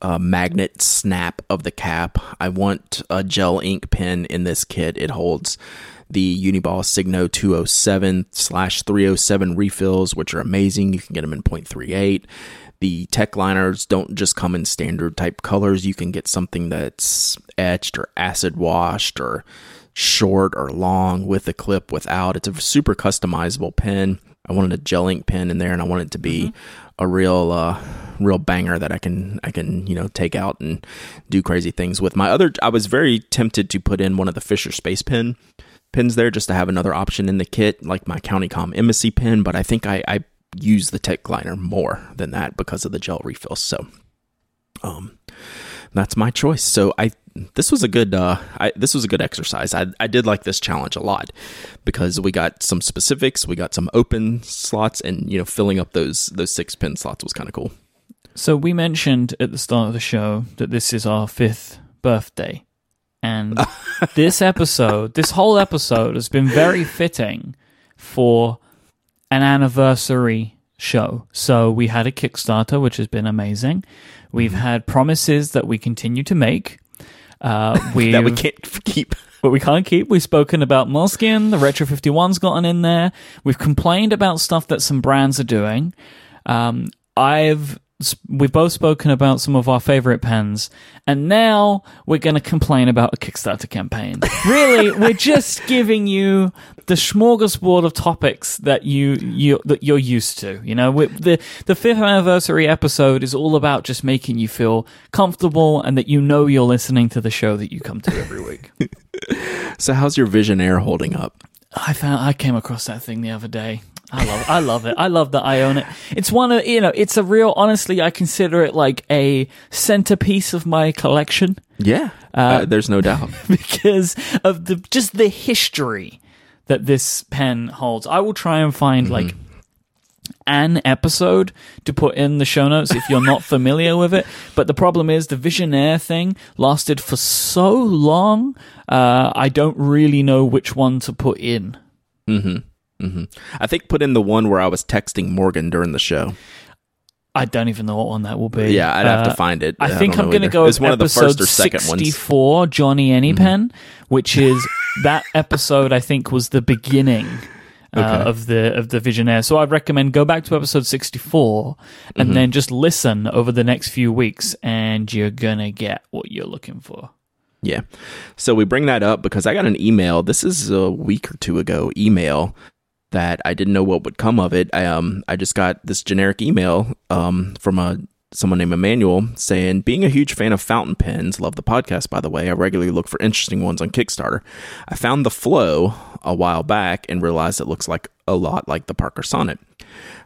uh, magnet snap of the cap. I want a gel ink pen in this kit. It holds the Uniball Signo 207 slash 307 refills, which are amazing. You can get them in 0.38. The tech liners don't just come in standard type colors. You can get something that's etched or acid washed or short or long with a clip without. It's a super customizable pen. I wanted a gel ink pen in there and I want it to be mm-hmm. a real uh, real banger that I can I can, you know, take out and do crazy things with. My other I was very tempted to put in one of the Fisher Space Pen pins there just to have another option in the kit, like my CountyCom embassy pin, but I think I, I use the tech liner more than that because of the gel refills. So um that's my choice. So I this was a good uh I this was a good exercise. I I did like this challenge a lot because we got some specifics, we got some open slots and you know filling up those those six pin slots was kind of cool. So we mentioned at the start of the show that this is our 5th birthday. And this episode, this whole episode has been very fitting for an anniversary show. So we had a Kickstarter, which has been amazing. We've mm-hmm. had promises that we continue to make. Uh, we that we can't keep. But we can't keep. We've spoken about Moleskine. The Retro 51's gotten in there. We've complained about stuff that some brands are doing. Um, I've we've both spoken about some of our favorite pens, and now we're going to complain about a Kickstarter campaign. really, we're just giving you the smorgasbord of topics that you you that you're used to. You know, the the fifth anniversary episode is all about just making you feel comfortable and that you know you're listening to the show that you come to every week. so, how's your Visionaire holding up? I found I came across that thing the other day. I love, I love it. I love that I own it. It's one of, you know, it's a real, honestly, I consider it like a centerpiece of my collection. Yeah. Uh, uh, there's no doubt. because of the, just the history that this pen holds. I will try and find mm-hmm. like an episode to put in the show notes if you're not familiar with it. But the problem is the Visionaire thing lasted for so long. Uh, I don't really know which one to put in. Mm-hmm. Mm-hmm. I think put in the one where I was texting Morgan during the show. I don't even know what one that will be. Yeah, I'd have uh, to find it. I, I think I'm going to go with one of the first or second 64, ones. Johnny Anypen, mm-hmm. which is that episode. I think was the beginning. Uh, of the of the Visionaire. So I recommend go back to episode 64 and mm-hmm. then just listen over the next few weeks and you're going to get what you're looking for. Yeah. So we bring that up because I got an email. This is a week or two ago email that I didn't know what would come of it. I um I just got this generic email um from a someone named Emmanuel saying, Being a huge fan of fountain pens, love the podcast, by the way. I regularly look for interesting ones on Kickstarter. I found the Flow a while back and realized it looks like a lot like the Parker Sonnet.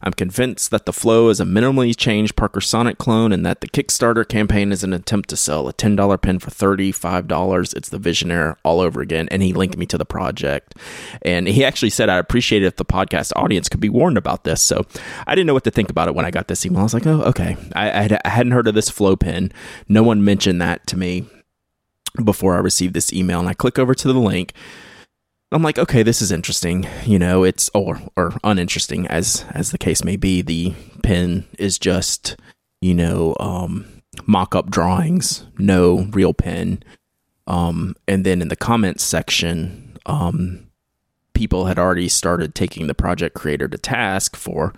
I'm convinced that the flow is a minimally changed Parker Sonnet clone and that the Kickstarter campaign is an attempt to sell a $10 pen for $35. It's the Visionaire all over again. And he linked me to the project. And he actually said, I'd appreciate it if the podcast audience could be warned about this. So I didn't know what to think about it when I got this email. I was like, oh, okay. I, I hadn't heard of this flow pen. No one mentioned that to me before I received this email. And I click over to the link I'm like, okay, this is interesting. You know, it's or or uninteresting as as the case may be. The pen is just you know um, mock up drawings, no real pen. Um, and then in the comments section, um, people had already started taking the project creator to task for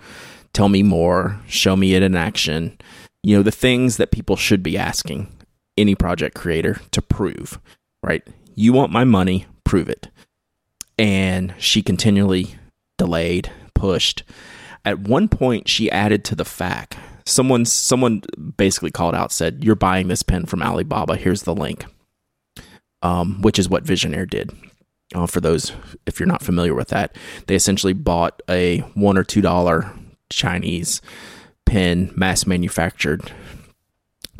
tell me more, show me it in action. You know, the things that people should be asking any project creator to prove, right? You want my money, prove it and she continually delayed, pushed. At one point, she added to the fact. Someone, someone basically called out, said, "You're buying this pen from Alibaba. Here's the link." Um, which is what Visionaire did. Uh, for those, if you're not familiar with that, they essentially bought a one or two dollar Chinese pen, mass manufactured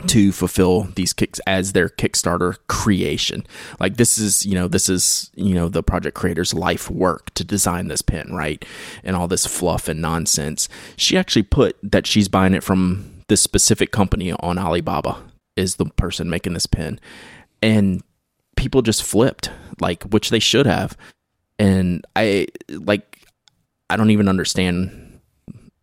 to fulfill these kicks as their Kickstarter creation. Like this is, you know, this is, you know, the project creator's life work to design this pen, right? And all this fluff and nonsense. She actually put that she's buying it from this specific company on Alibaba is the person making this pen. And people just flipped, like which they should have. And I like I don't even understand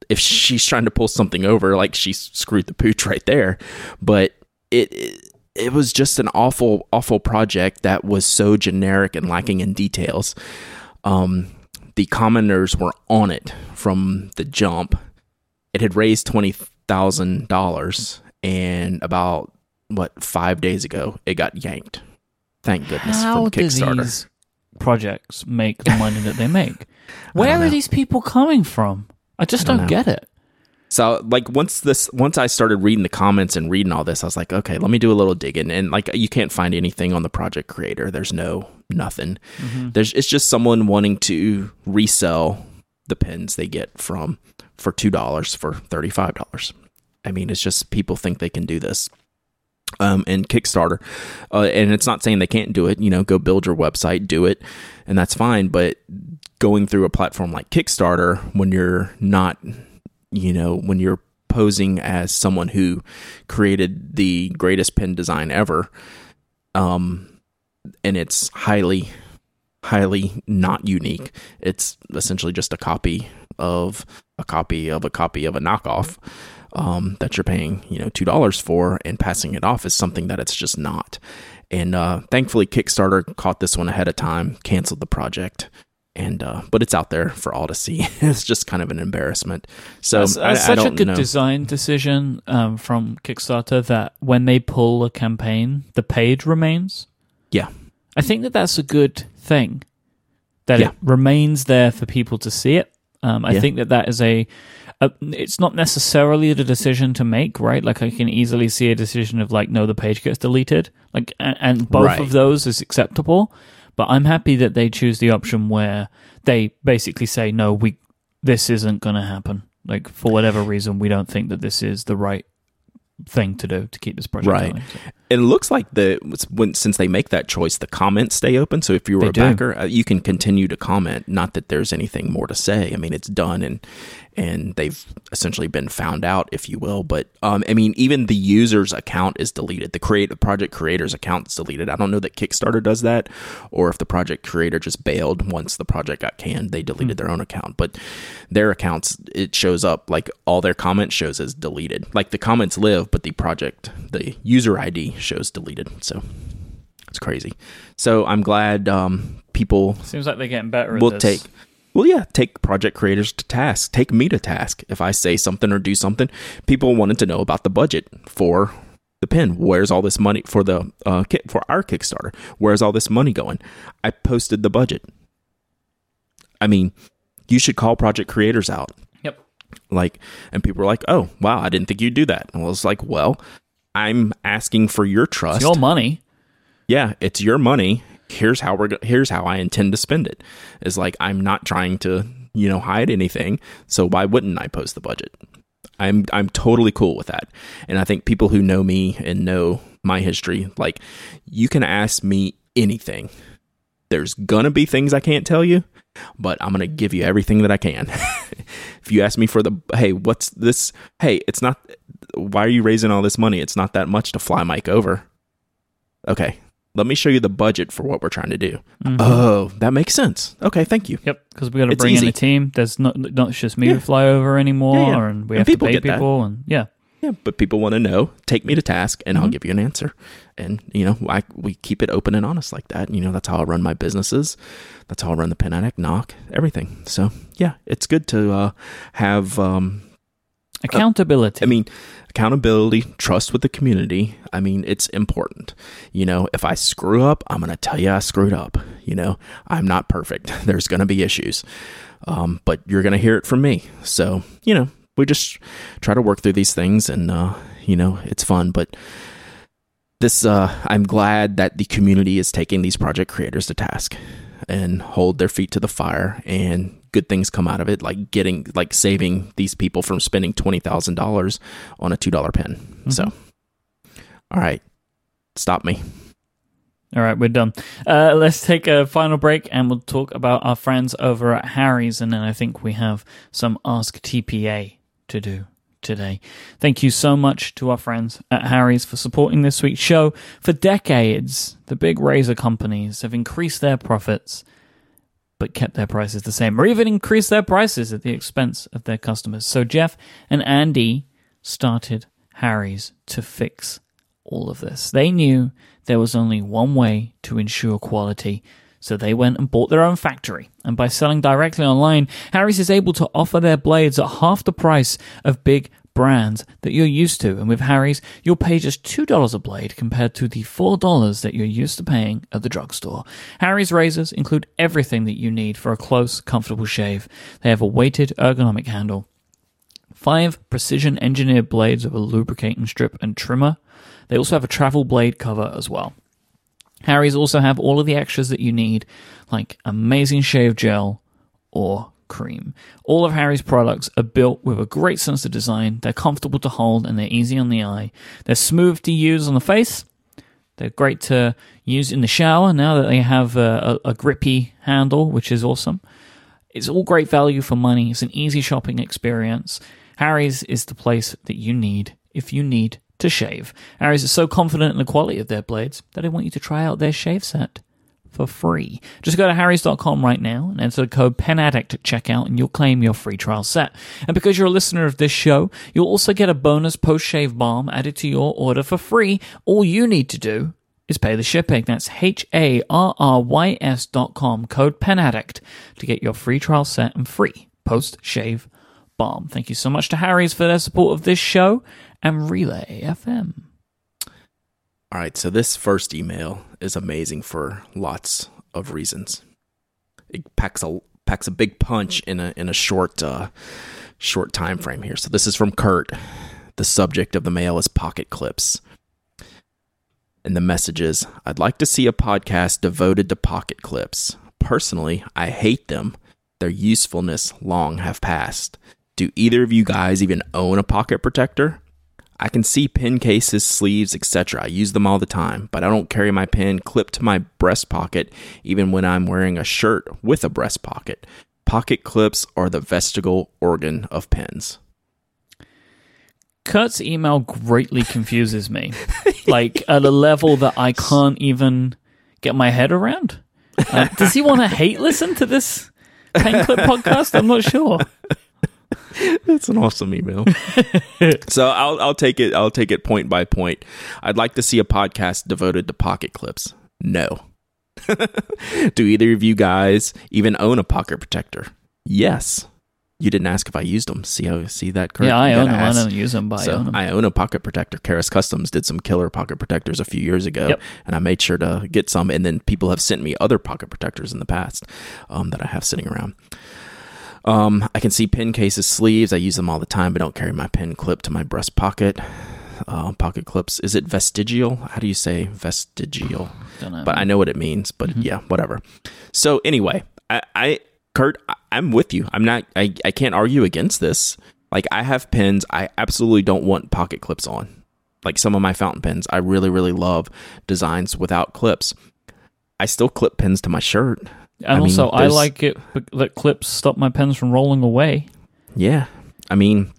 if she's trying to pull something over, like she screwed the pooch right there. But it, it it was just an awful awful project that was so generic and lacking in details. Um, the commenters were on it from the jump. It had raised twenty thousand dollars, and about what five days ago, it got yanked. Thank goodness How from do Kickstarter. these projects make the money that they make? Where are know. these people coming from? I just I don't don't, get it. So like once this once I started reading the comments and reading all this, I was like, okay, let me do a little digging. And like you can't find anything on the project creator. There's no nothing. There's it's just someone wanting to resell the pins they get from for two dollars for thirty five dollars. I mean, it's just people think they can do this. Um, and Kickstarter, uh, and it's not saying they can't do it. You know, go build your website, do it, and that's fine. But going through a platform like Kickstarter, when you're not you know, when you're posing as someone who created the greatest pen design ever, um, and it's highly, highly not unique. It's essentially just a copy of a copy of a copy of a knockoff um, that you're paying, you know, two dollars for, and passing it off as something that it's just not. And uh, thankfully, Kickstarter caught this one ahead of time, canceled the project, and uh, but it's out there for all to see. it's just kind of an embarrassment. So That's, that's I such a good know. design decision um, from Kickstarter that when they pull a campaign, the page remains. Yeah. I think that that's a good thing. That Yeah. it remains there for people to see it. Um, I Yeah. think that that is a, a. It's not necessarily the decision to make, right? Like I can easily see a decision of like, no, the page gets deleted. Like, and, and both Right. of those is acceptable. But I'm happy that they choose the option where they basically say, no, we this isn't going to happen. Like for whatever reason, we don't think that this is the right thing to do to keep this project Right. going. So- It looks like the when since they make that choice, the comments stay open. So if you were They a do. backer, uh, you can continue to comment. Not that there's anything more to say. I mean, it's done and and they've essentially been found out, if you will. But um, I mean, even the user's account is deleted. The create the project creator's account is deleted. I don't know that Kickstarter does that, or if the project creator just bailed once the project got canned, they deleted their own account. But their accounts, it shows up like all their comments shows as deleted. Like the comments live, but the project, the user ID shows deleted. So it's crazy. So I'm glad um, people Seems like they're getting better. We'll take. Well yeah take project creators to task. Take me to task. If i say something or do something people wanted to know about the budget for the pin where's all this money for the uh ki- for our kickstarter? Where's all this money going? I posted the budget. I mean you should call project creators out. Yep. like and people were like oh wow i didn't think you'd do that. And i was like well i'm asking for your trust It's your money. yeah, it's your money. Here's how we're go- here's how I intend to spend it. Is like I'm not trying to, you know, hide anything. So why wouldn't I post the budget? I'm I'm totally cool with that. And I think people who know me and know my history, like you can ask me anything. There's gonna be things I can't tell you, but I'm gonna give you everything that I can. if you ask me for the hey, what's this? Hey, it's not. Why are you raising all this money? It's not that much to fly Myke over. Okay, let me show you the budget for what we're trying to do. Mhm. Oh, that makes sense. Okay, thank you. Yep, because we got to bring in a team. There's not not just me Yeah. to fly over anymore, Yeah, yeah. and we And have to people pay get that. people, and yeah, Yeah, but people want to know. Take me to task, and I'll Mhm. give you an answer. And you know, I we keep it open and honest like that. You know, that's how I run my businesses. That's how I run the Pen Addict Nock everything. So yeah, it's good to uh, have. Um, accountability. I mean, accountability, trust with the community. I mean, it's important. You know, if I screw up, I'm going to tell you I screwed up. You know, I'm not perfect. There's going to be issues. Um, but you're going to hear it from me. So, you know, we just try to work through these things and, uh, you know, it's fun. But this, uh, I'm glad that the community is taking these project creators to task and hold their feet to the fire and good things come out of it like getting like saving these people from spending $20,000 on a $2 pen. So all right. Stop me. All right, we're done. Uh, let's take a final break, and we'll talk about our friends over at Harry's, and then I think we have some Ask TPA to do today. Thank you so much to our friends at Harry's for supporting this week's show. For decades, the big razor companies have increased their profits, but kept their prices the same, or even increased their prices at the expense of their customers. So Jeff and Andy started Harry's to fix all of this. They knew there was only one way to ensure quality, so they went and bought their own factory. And by selling directly online, Harry's is able to offer their blades at half the price of big brands that you're used to. And with Harry's, you'll pay just $2 a blade compared to the $4 that you're used to paying at the drugstore. Harry's razors include everything that you need for a close, comfortable shave. They have a weighted ergonomic handle, five precision engineered blades with a lubricating strip and trimmer. They also have a travel blade cover as well. Harry's also have all of the extras that you need, like amazing shave gel or cream. All of Harry's products are built with a great sense of design. They're comfortable to hold and they're easy on the eye. They're smooth to use on the face. They're great to use in the shower now that they have a, a, a grippy handle, which is awesome. It's all great value for money. It's an easy shopping experience. Harry's is the place that you need if you need to shave. Harry's is so confident in the quality of their blades that they want you to try out their shave set for free. Just go to harrys.com right now and enter the code PENADDICT at checkout and you'll claim your free trial set. And because you're a listener of this show, you'll also get a bonus post-shave balm added to your order for free. All you need to do is pay the shipping. That's H-A-R-R-Y-S dot com, code PENADDICT to get your free trial set and free post-shave balm. Thank you so much to Harry's for their support of this show and Relay FM. All right, so this first email is amazing for lots of reasons. It packs a packs a big punch in a in a short uh, short time frame here. So this is from Kurt. The subject of the mail is pocket clips. And the message is I'd like to see a podcast devoted to pocket clips. Personally, I hate them. Their usefulness long have passed. Do either of you guys even own a pocket protector? I can see pen cases, sleeves, etc. I use them all the time, but I don't carry my pen clipped to my breast pocket even when I'm wearing a shirt with a breast pocket. Pocket clips are the vestigial organ of pens. Kurt's email greatly confuses me, like at a level that I can't even get my head around. Uh, does he want to hate listen to this pen clip podcast? I'm not sure. That's an awesome email. so I'll I'll take it I'll take it point by point. I'd like to see a podcast devoted to pocket clips. No. Do either of you guys even own a pocket protector? Yes. You didn't ask if I used them. See how see that? Kurt? Yeah, I own gotta. I don't use them, but I So own them. I own a pocket protector. Karas Kustoms did some killer pocket protectors a few years ago, Yep. and I made sure to get some. And then people have sent me other pocket protectors in the past um, that I have sitting around. Um, I can see pin cases, sleeves. I use them all the time, but don't carry my pin clip to my breast pocket. Uh, pocket clips. Is it vestigial? How do you say vestigial? Don't know. but I know what it means. But Mm-hmm. yeah, whatever. So anyway, I, I Kurt, I- I'm with you. I'm not. I, I can't argue against this. Like I have pens. I absolutely don't want pocket clips on. Like some of my fountain pens, I really really love designs without clips. I still clip pens to my shirt. And I mean, also, I like it that clips stop my pens from rolling away. Yeah. I mean,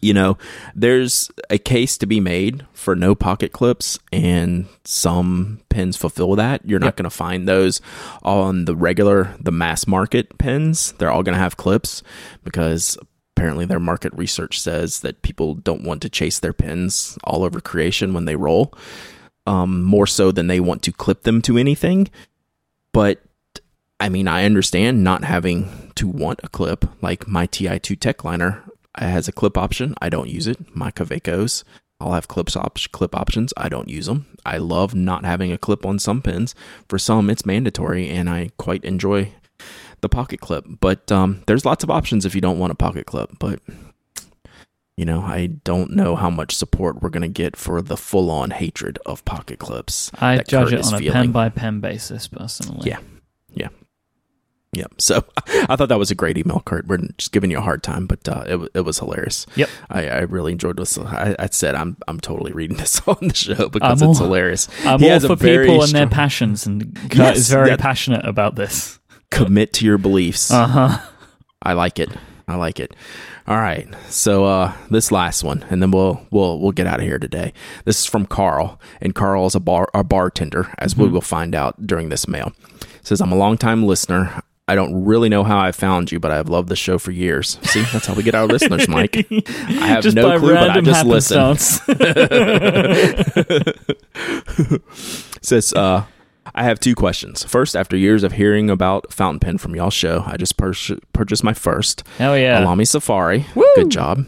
you know, there's a case to be made for no pocket clips, and some pens fulfill that. You're not Yep. going to find those on the regular, the mass market pens. They're all going to have clips because apparently their market research says that people don't want to chase their pens all over creation when they roll, um, more so than they want to clip them to anything. But I mean, I understand not having to want a clip. Like my TI2 Techliner has a clip option. I don't use it. My Kawecos, I'll have clips op- clip options. I don't use them. I love not having a clip on some pins. For some, it's mandatory, and I quite enjoy the pocket clip. But um, there's lots of options if you don't want a pocket clip. But you know, I don't know how much support we're gonna get for the full-on hatred of pocket clips. I judge it on a pen by pen basis, personally. Yeah, yeah. Yep. So I thought that was a great email, Kurt. We're just giving you a hard time, but uh, it, it was hilarious. Yep. I, I really enjoyed this. I, I said I'm I'm totally reading this on the show because I'm it's all- hilarious. I'm He all has a for very people and their passions, and Kurt Yes, is very that- passionate about this. Commit to your beliefs. Uh huh. I like it. I like it. All right. So uh, this last one, and then we'll we'll we'll get out of here today. This is from Carl, and Carl is a bar a bartender, as we will find out during this mail. Says I'm a longtime listener. I don't really know how I found you, but I've loved the show for years. See, that's how we get our listeners, Myke. I have Just no clue, but I just listen. Says, uh, I have two questions. First, after years of hearing about Fountain Pen from y'all show, I just pur- purchased my first Hell yeah. a Lamy Safari. Good job.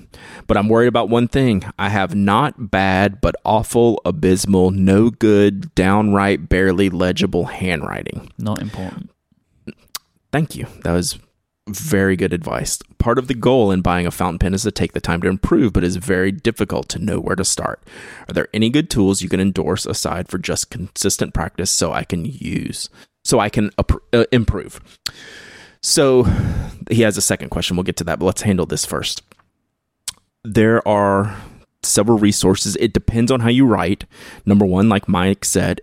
But I'm worried about one thing. I have not bad, but awful, abysmal, no good, downright barely legible handwriting. Not important. Thank you. That was very good advice. Part of the goal in buying a fountain pen is to take the time to improve, but it's very difficult to know where to start. Are there any good tools you can endorse aside for just consistent practice so I can use, so I can appro- uh, improve? So he has a second question. We'll get to that, but let's handle this first. There are several resources. It depends on how you write. Number one, like Myke said,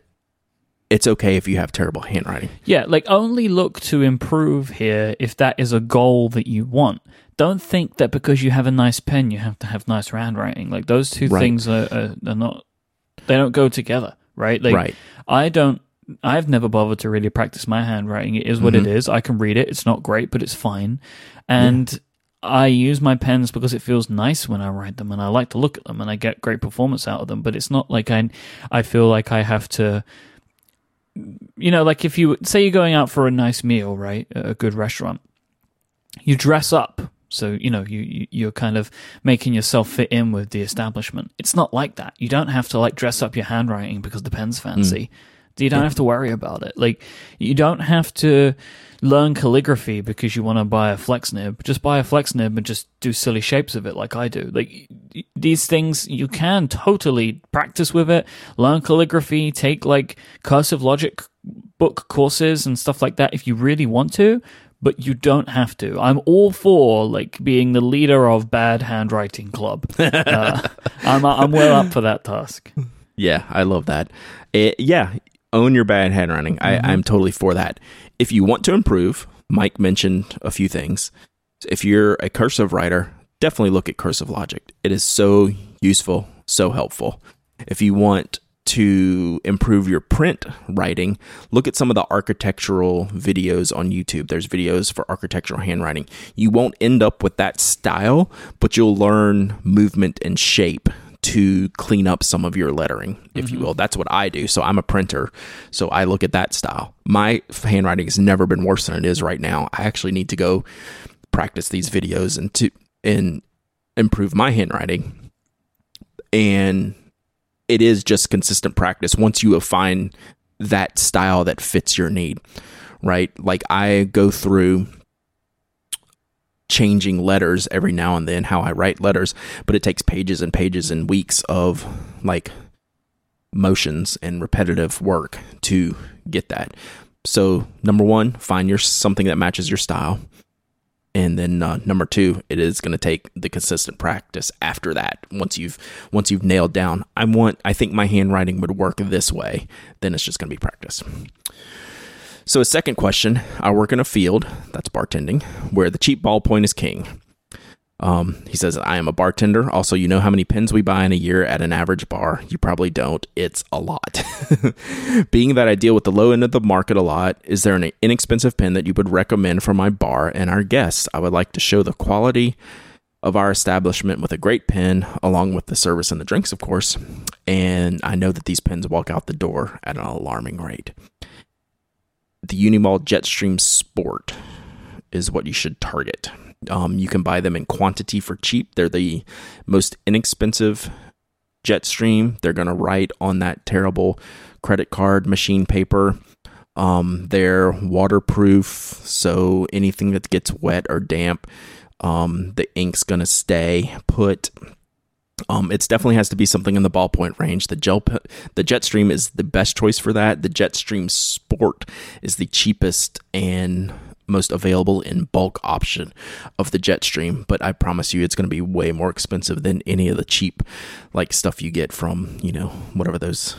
it's okay if you have terrible handwriting. Yeah, like only look to improve here if that is a goal that you want. Don't think that because you have a nice pen, you have to have nice handwriting. Like those two Right. things are, are, are not, they don't go together, right? Like Right. I don't, I've never bothered to really practice my handwriting. It is what Mm-hmm. it is. I can read it. It's not great, but it's fine. And I use my pens because it feels nice when I write them and I like to look at them and I get great performance out of them. But it's not like I, I feel like I have to, you know, like if you say you're going out for a nice meal, right, at a good restaurant, you dress up. So you know you you- you're kind of making yourself fit in with the establishment. It's not like that. You don't have to like dress up your handwriting because the pen's fancy. Hmm. You don't have to worry about it. Like you don't have to learn calligraphy because you want to buy a flex nib. Just buy a flex nib and just do silly shapes of it like I do. Like these things you can totally practice with it, learn calligraphy, take like cursive logic book courses and stuff like that if you really want to, but you don't have to. I'm all for like being the leader of bad handwriting club. Uh, I'm I'm well up for that task. Yeah, I love that. It, yeah, own your bad handwriting. I, mm-hmm. I'm totally for that. If you want to improve, Myke mentioned a few things. If you're a cursive writer, definitely look at cursive logic. It is so useful, so helpful. If you want to improve your print writing, look at some of the architectural videos on YouTube. There's videos for architectural handwriting. You won't end up with that style, but you'll learn movement and shape to clean up some of your lettering, if you mm-hmm. will. That's what I do. So I'm a printer. So I look at that style. My handwriting has never been worse than it is right now. I actually need to go practice these videos and to and improve my handwriting. And it is just consistent practice once you find that style that fits your need, right? Like I go through changing letters every now and then how I write letters, but it takes pages and pages and weeks of like motions and repetitive work to get that. So, number 1, find your something that matches your style. And then uh, number 2, it is going to take the consistent practice after that. Once you've once you've nailed down, I want I think my handwriting would work this way, then it's just going to be practice. So, a second question I work in a field, that's bartending, where the cheap ballpoint is king. Um, he says, I am a bartender. Also, you know how many pens we buy in a year at an average bar? You probably don't. It's a lot. Being that I deal with the low end of the market a lot, is there an inexpensive pen that you would recommend for my bar and our guests? I would like to show the quality of our establishment with a great pen, along with the service and the drinks, of course. And I know that these pens walk out the door at an alarming rate the Uni-ball Jetstream Sport is what you should target. Um, you can buy them in quantity for cheap. They're the most inexpensive Jetstream. They're going to write on that terrible credit card machine paper. Um, they're waterproof, so anything that gets wet or damp, um, the ink's going to stay put. Um, it definitely has to be something in the ballpoint range. The gel, the Jetstream is the best choice for that. The Jetstream Sport is the cheapest and most available in bulk option of the Jetstream. But I promise you, it's going to be way more expensive than any of the cheap like stuff you get from you know whatever those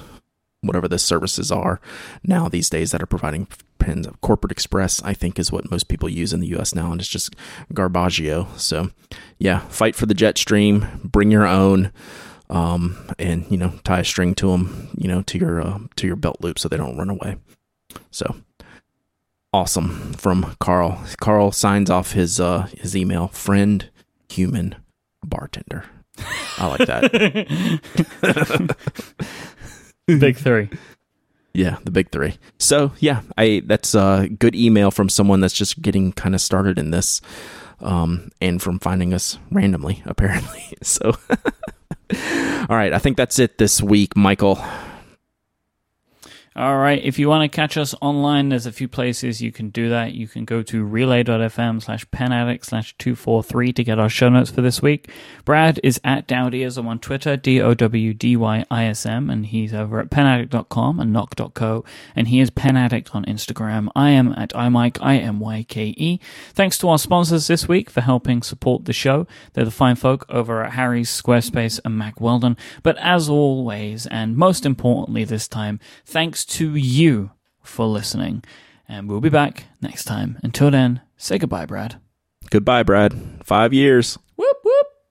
whatever the services are now these days that are providing pens. Corporate Express, I think, is what most people use in the U.S. now, and it's just garbaggio. So, yeah, fight for the Jetstream, Bring your own, um, and you know, tie a string to them, you know, to your uh, to your belt loop so they don't run away. So, awesome from Carl. Carl signs off his uh, his email. Friend, human, bartender. I like that. Big three. Yeah, the big three. So yeah, I that's a good email from someone that's just getting kind of started in this, um, and from finding us randomly apparently. So, all right, I think that's it this week, Michael. All right. If you want to catch us online, there's a few places you can do that. You can go to relay.fm slash penaddict slash 243 to get our show notes for this week. Brad is at Dowdyism on Twitter, D O W D Y I S M, and he's over at penaddict.com and nock.co, and he is penaddict on Instagram. I am at imyke, I M Y K E. Thanks to our sponsors this week for helping support the show. They're the fine folk over at Harry's, Squarespace, and Mack Weldon. But as always, and most importantly this time, thanks to you for listening. And we'll be back next time. Until then, say goodbye, Brad. Goodbye, Brad. Five years. Whoop!